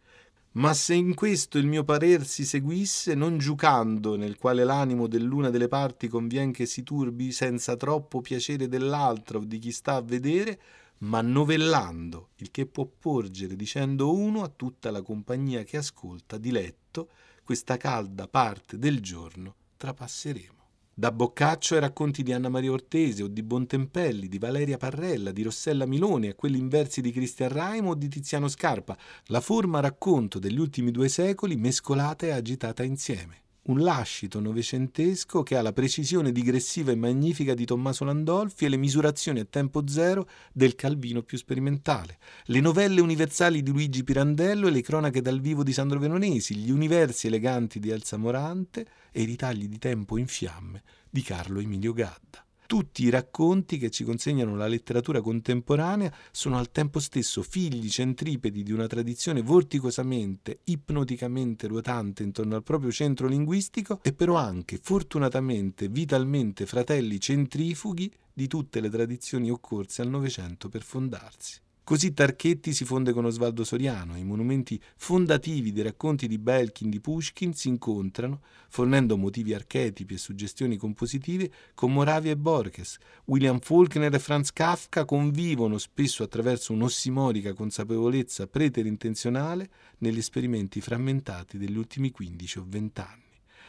Ma se in questo il mio parer si seguisse, non giucando nel quale l'animo dell'una delle parti convien che si turbi senza troppo piacere dell'altra o di chi sta a vedere, ma novellando, il che può porgere dicendo uno a tutta la compagnia che ascolta diletto questa calda parte del giorno trapasseremo. Da Boccaccio ai racconti di Anna Maria Ortese o di Bontempelli, di Valeria Parrella, di Rossella Miloni, a quelli in versi di Cristian Raimo o di Tiziano Scarpa, la forma racconto degli ultimi due secoli mescolata e agitata insieme. Un lascito novecentesco che ha la precisione digressiva e magnifica di Tommaso Landolfi e le misurazioni a tempo zero del Calvino più sperimentale. Le novelle universali di Luigi Pirandello e le cronache dal vivo di Sandro Veronesi, gli universi eleganti di Elsa Morante e i ritagli di tempo in fiamme di Carlo Emilio Gadda. Tutti i racconti che ci consegnano la letteratura contemporanea sono al tempo stesso figli centripedi di una tradizione vorticosamente, ipnoticamente ruotante intorno al proprio centro linguistico e però anche, fortunatamente, vitalmente fratelli centrifughi di tutte le tradizioni occorse al Novecento per fondarsi. Così Tarchetti si fonde con Osvaldo Soriano, i monumenti fondativi dei racconti di Belkin di Pushkin si incontrano, fornendo motivi archetipi e suggestioni compositive con Moravia e Borges. William Faulkner e Franz Kafka convivono spesso attraverso un'ossimorica consapevolezza preterintenzionale negli esperimenti frammentati degli ultimi 15 o 20 anni.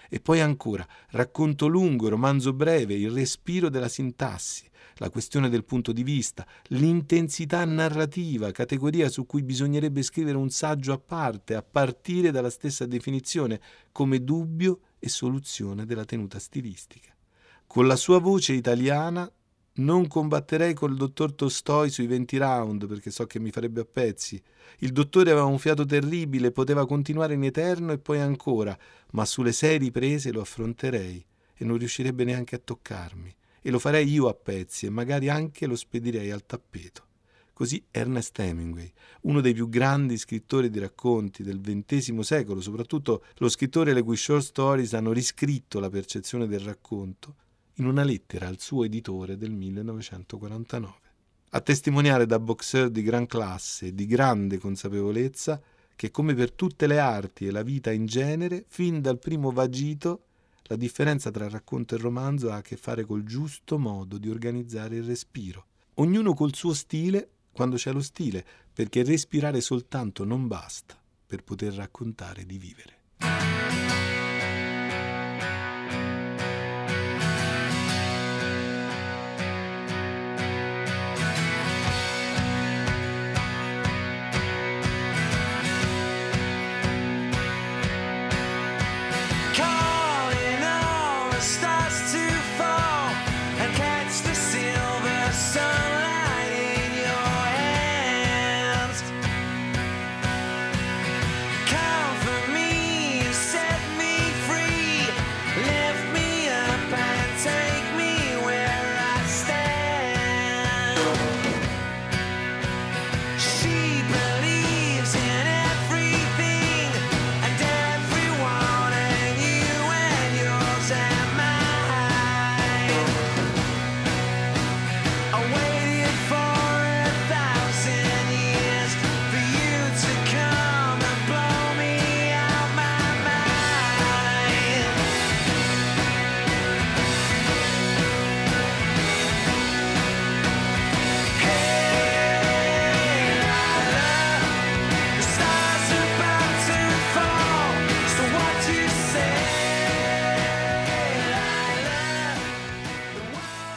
E poi ancora, racconto lungo, romanzo breve, il respiro della sintassi, la questione del punto di vista, l'intensità narrativa, categoria su cui bisognerebbe scrivere un saggio a parte, a partire dalla stessa definizione, come dubbio e soluzione della tenuta stilistica. Con la sua voce italiana non combatterei col dottor Tolstoi sui 20 round perché so che mi farebbe a pezzi. Il dottore aveva un fiato terribile, poteva continuare in eterno e poi ancora, ma sulle sei riprese lo affronterei e non riuscirebbe neanche a toccarmi. E lo farei io a pezzi e magari anche lo spedirei al tappeto. Così Ernest Hemingway, uno dei più grandi scrittori di racconti del XX secolo, soprattutto lo scrittore le cui short stories hanno riscritto la percezione del racconto, in una lettera al suo editore del 1949. A testimoniare da boxer di gran classe e di grande consapevolezza che come per tutte le arti e la vita in genere, fin dal primo vagito, la differenza tra racconto e romanzo ha a che fare col giusto modo di organizzare il respiro. Ognuno col suo stile quando c'è lo stile, perché respirare soltanto non basta per poter raccontare di vivere.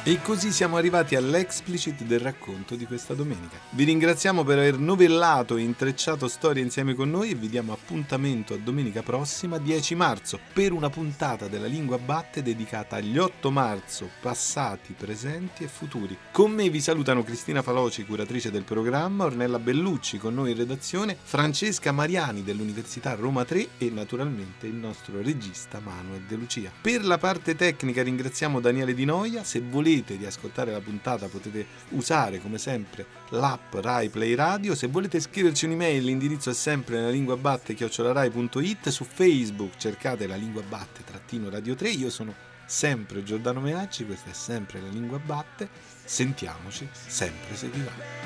E così siamo arrivati all'explicit del racconto di questa domenica. Vi ringraziamo per aver novellato e intrecciato storie insieme con noi e vi diamo appuntamento a domenica prossima, 10 marzo, per una puntata della Lingua Batte dedicata agli 8 marzo, passati, presenti e futuri. Con me vi salutano Cristina Faloci, curatrice del programma, Ornella Bellucci con noi in redazione, Francesca Mariani dell'Università Roma 3 e naturalmente il nostro regista Manuel De Lucia. Per la parte tecnica ringraziamo Daniele Di Noia, se volete riascoltare la puntata potete usare come sempre l'app Rai Play Radio, se volete scriverci un'email l'indirizzo è sempre nella lingua batte chiocciolarai.it, su Facebook cercate la lingua batte trattino radio 3, io sono sempre Giordano Meacci, questa è sempre la lingua batte, sentiamoci sempre se vi va.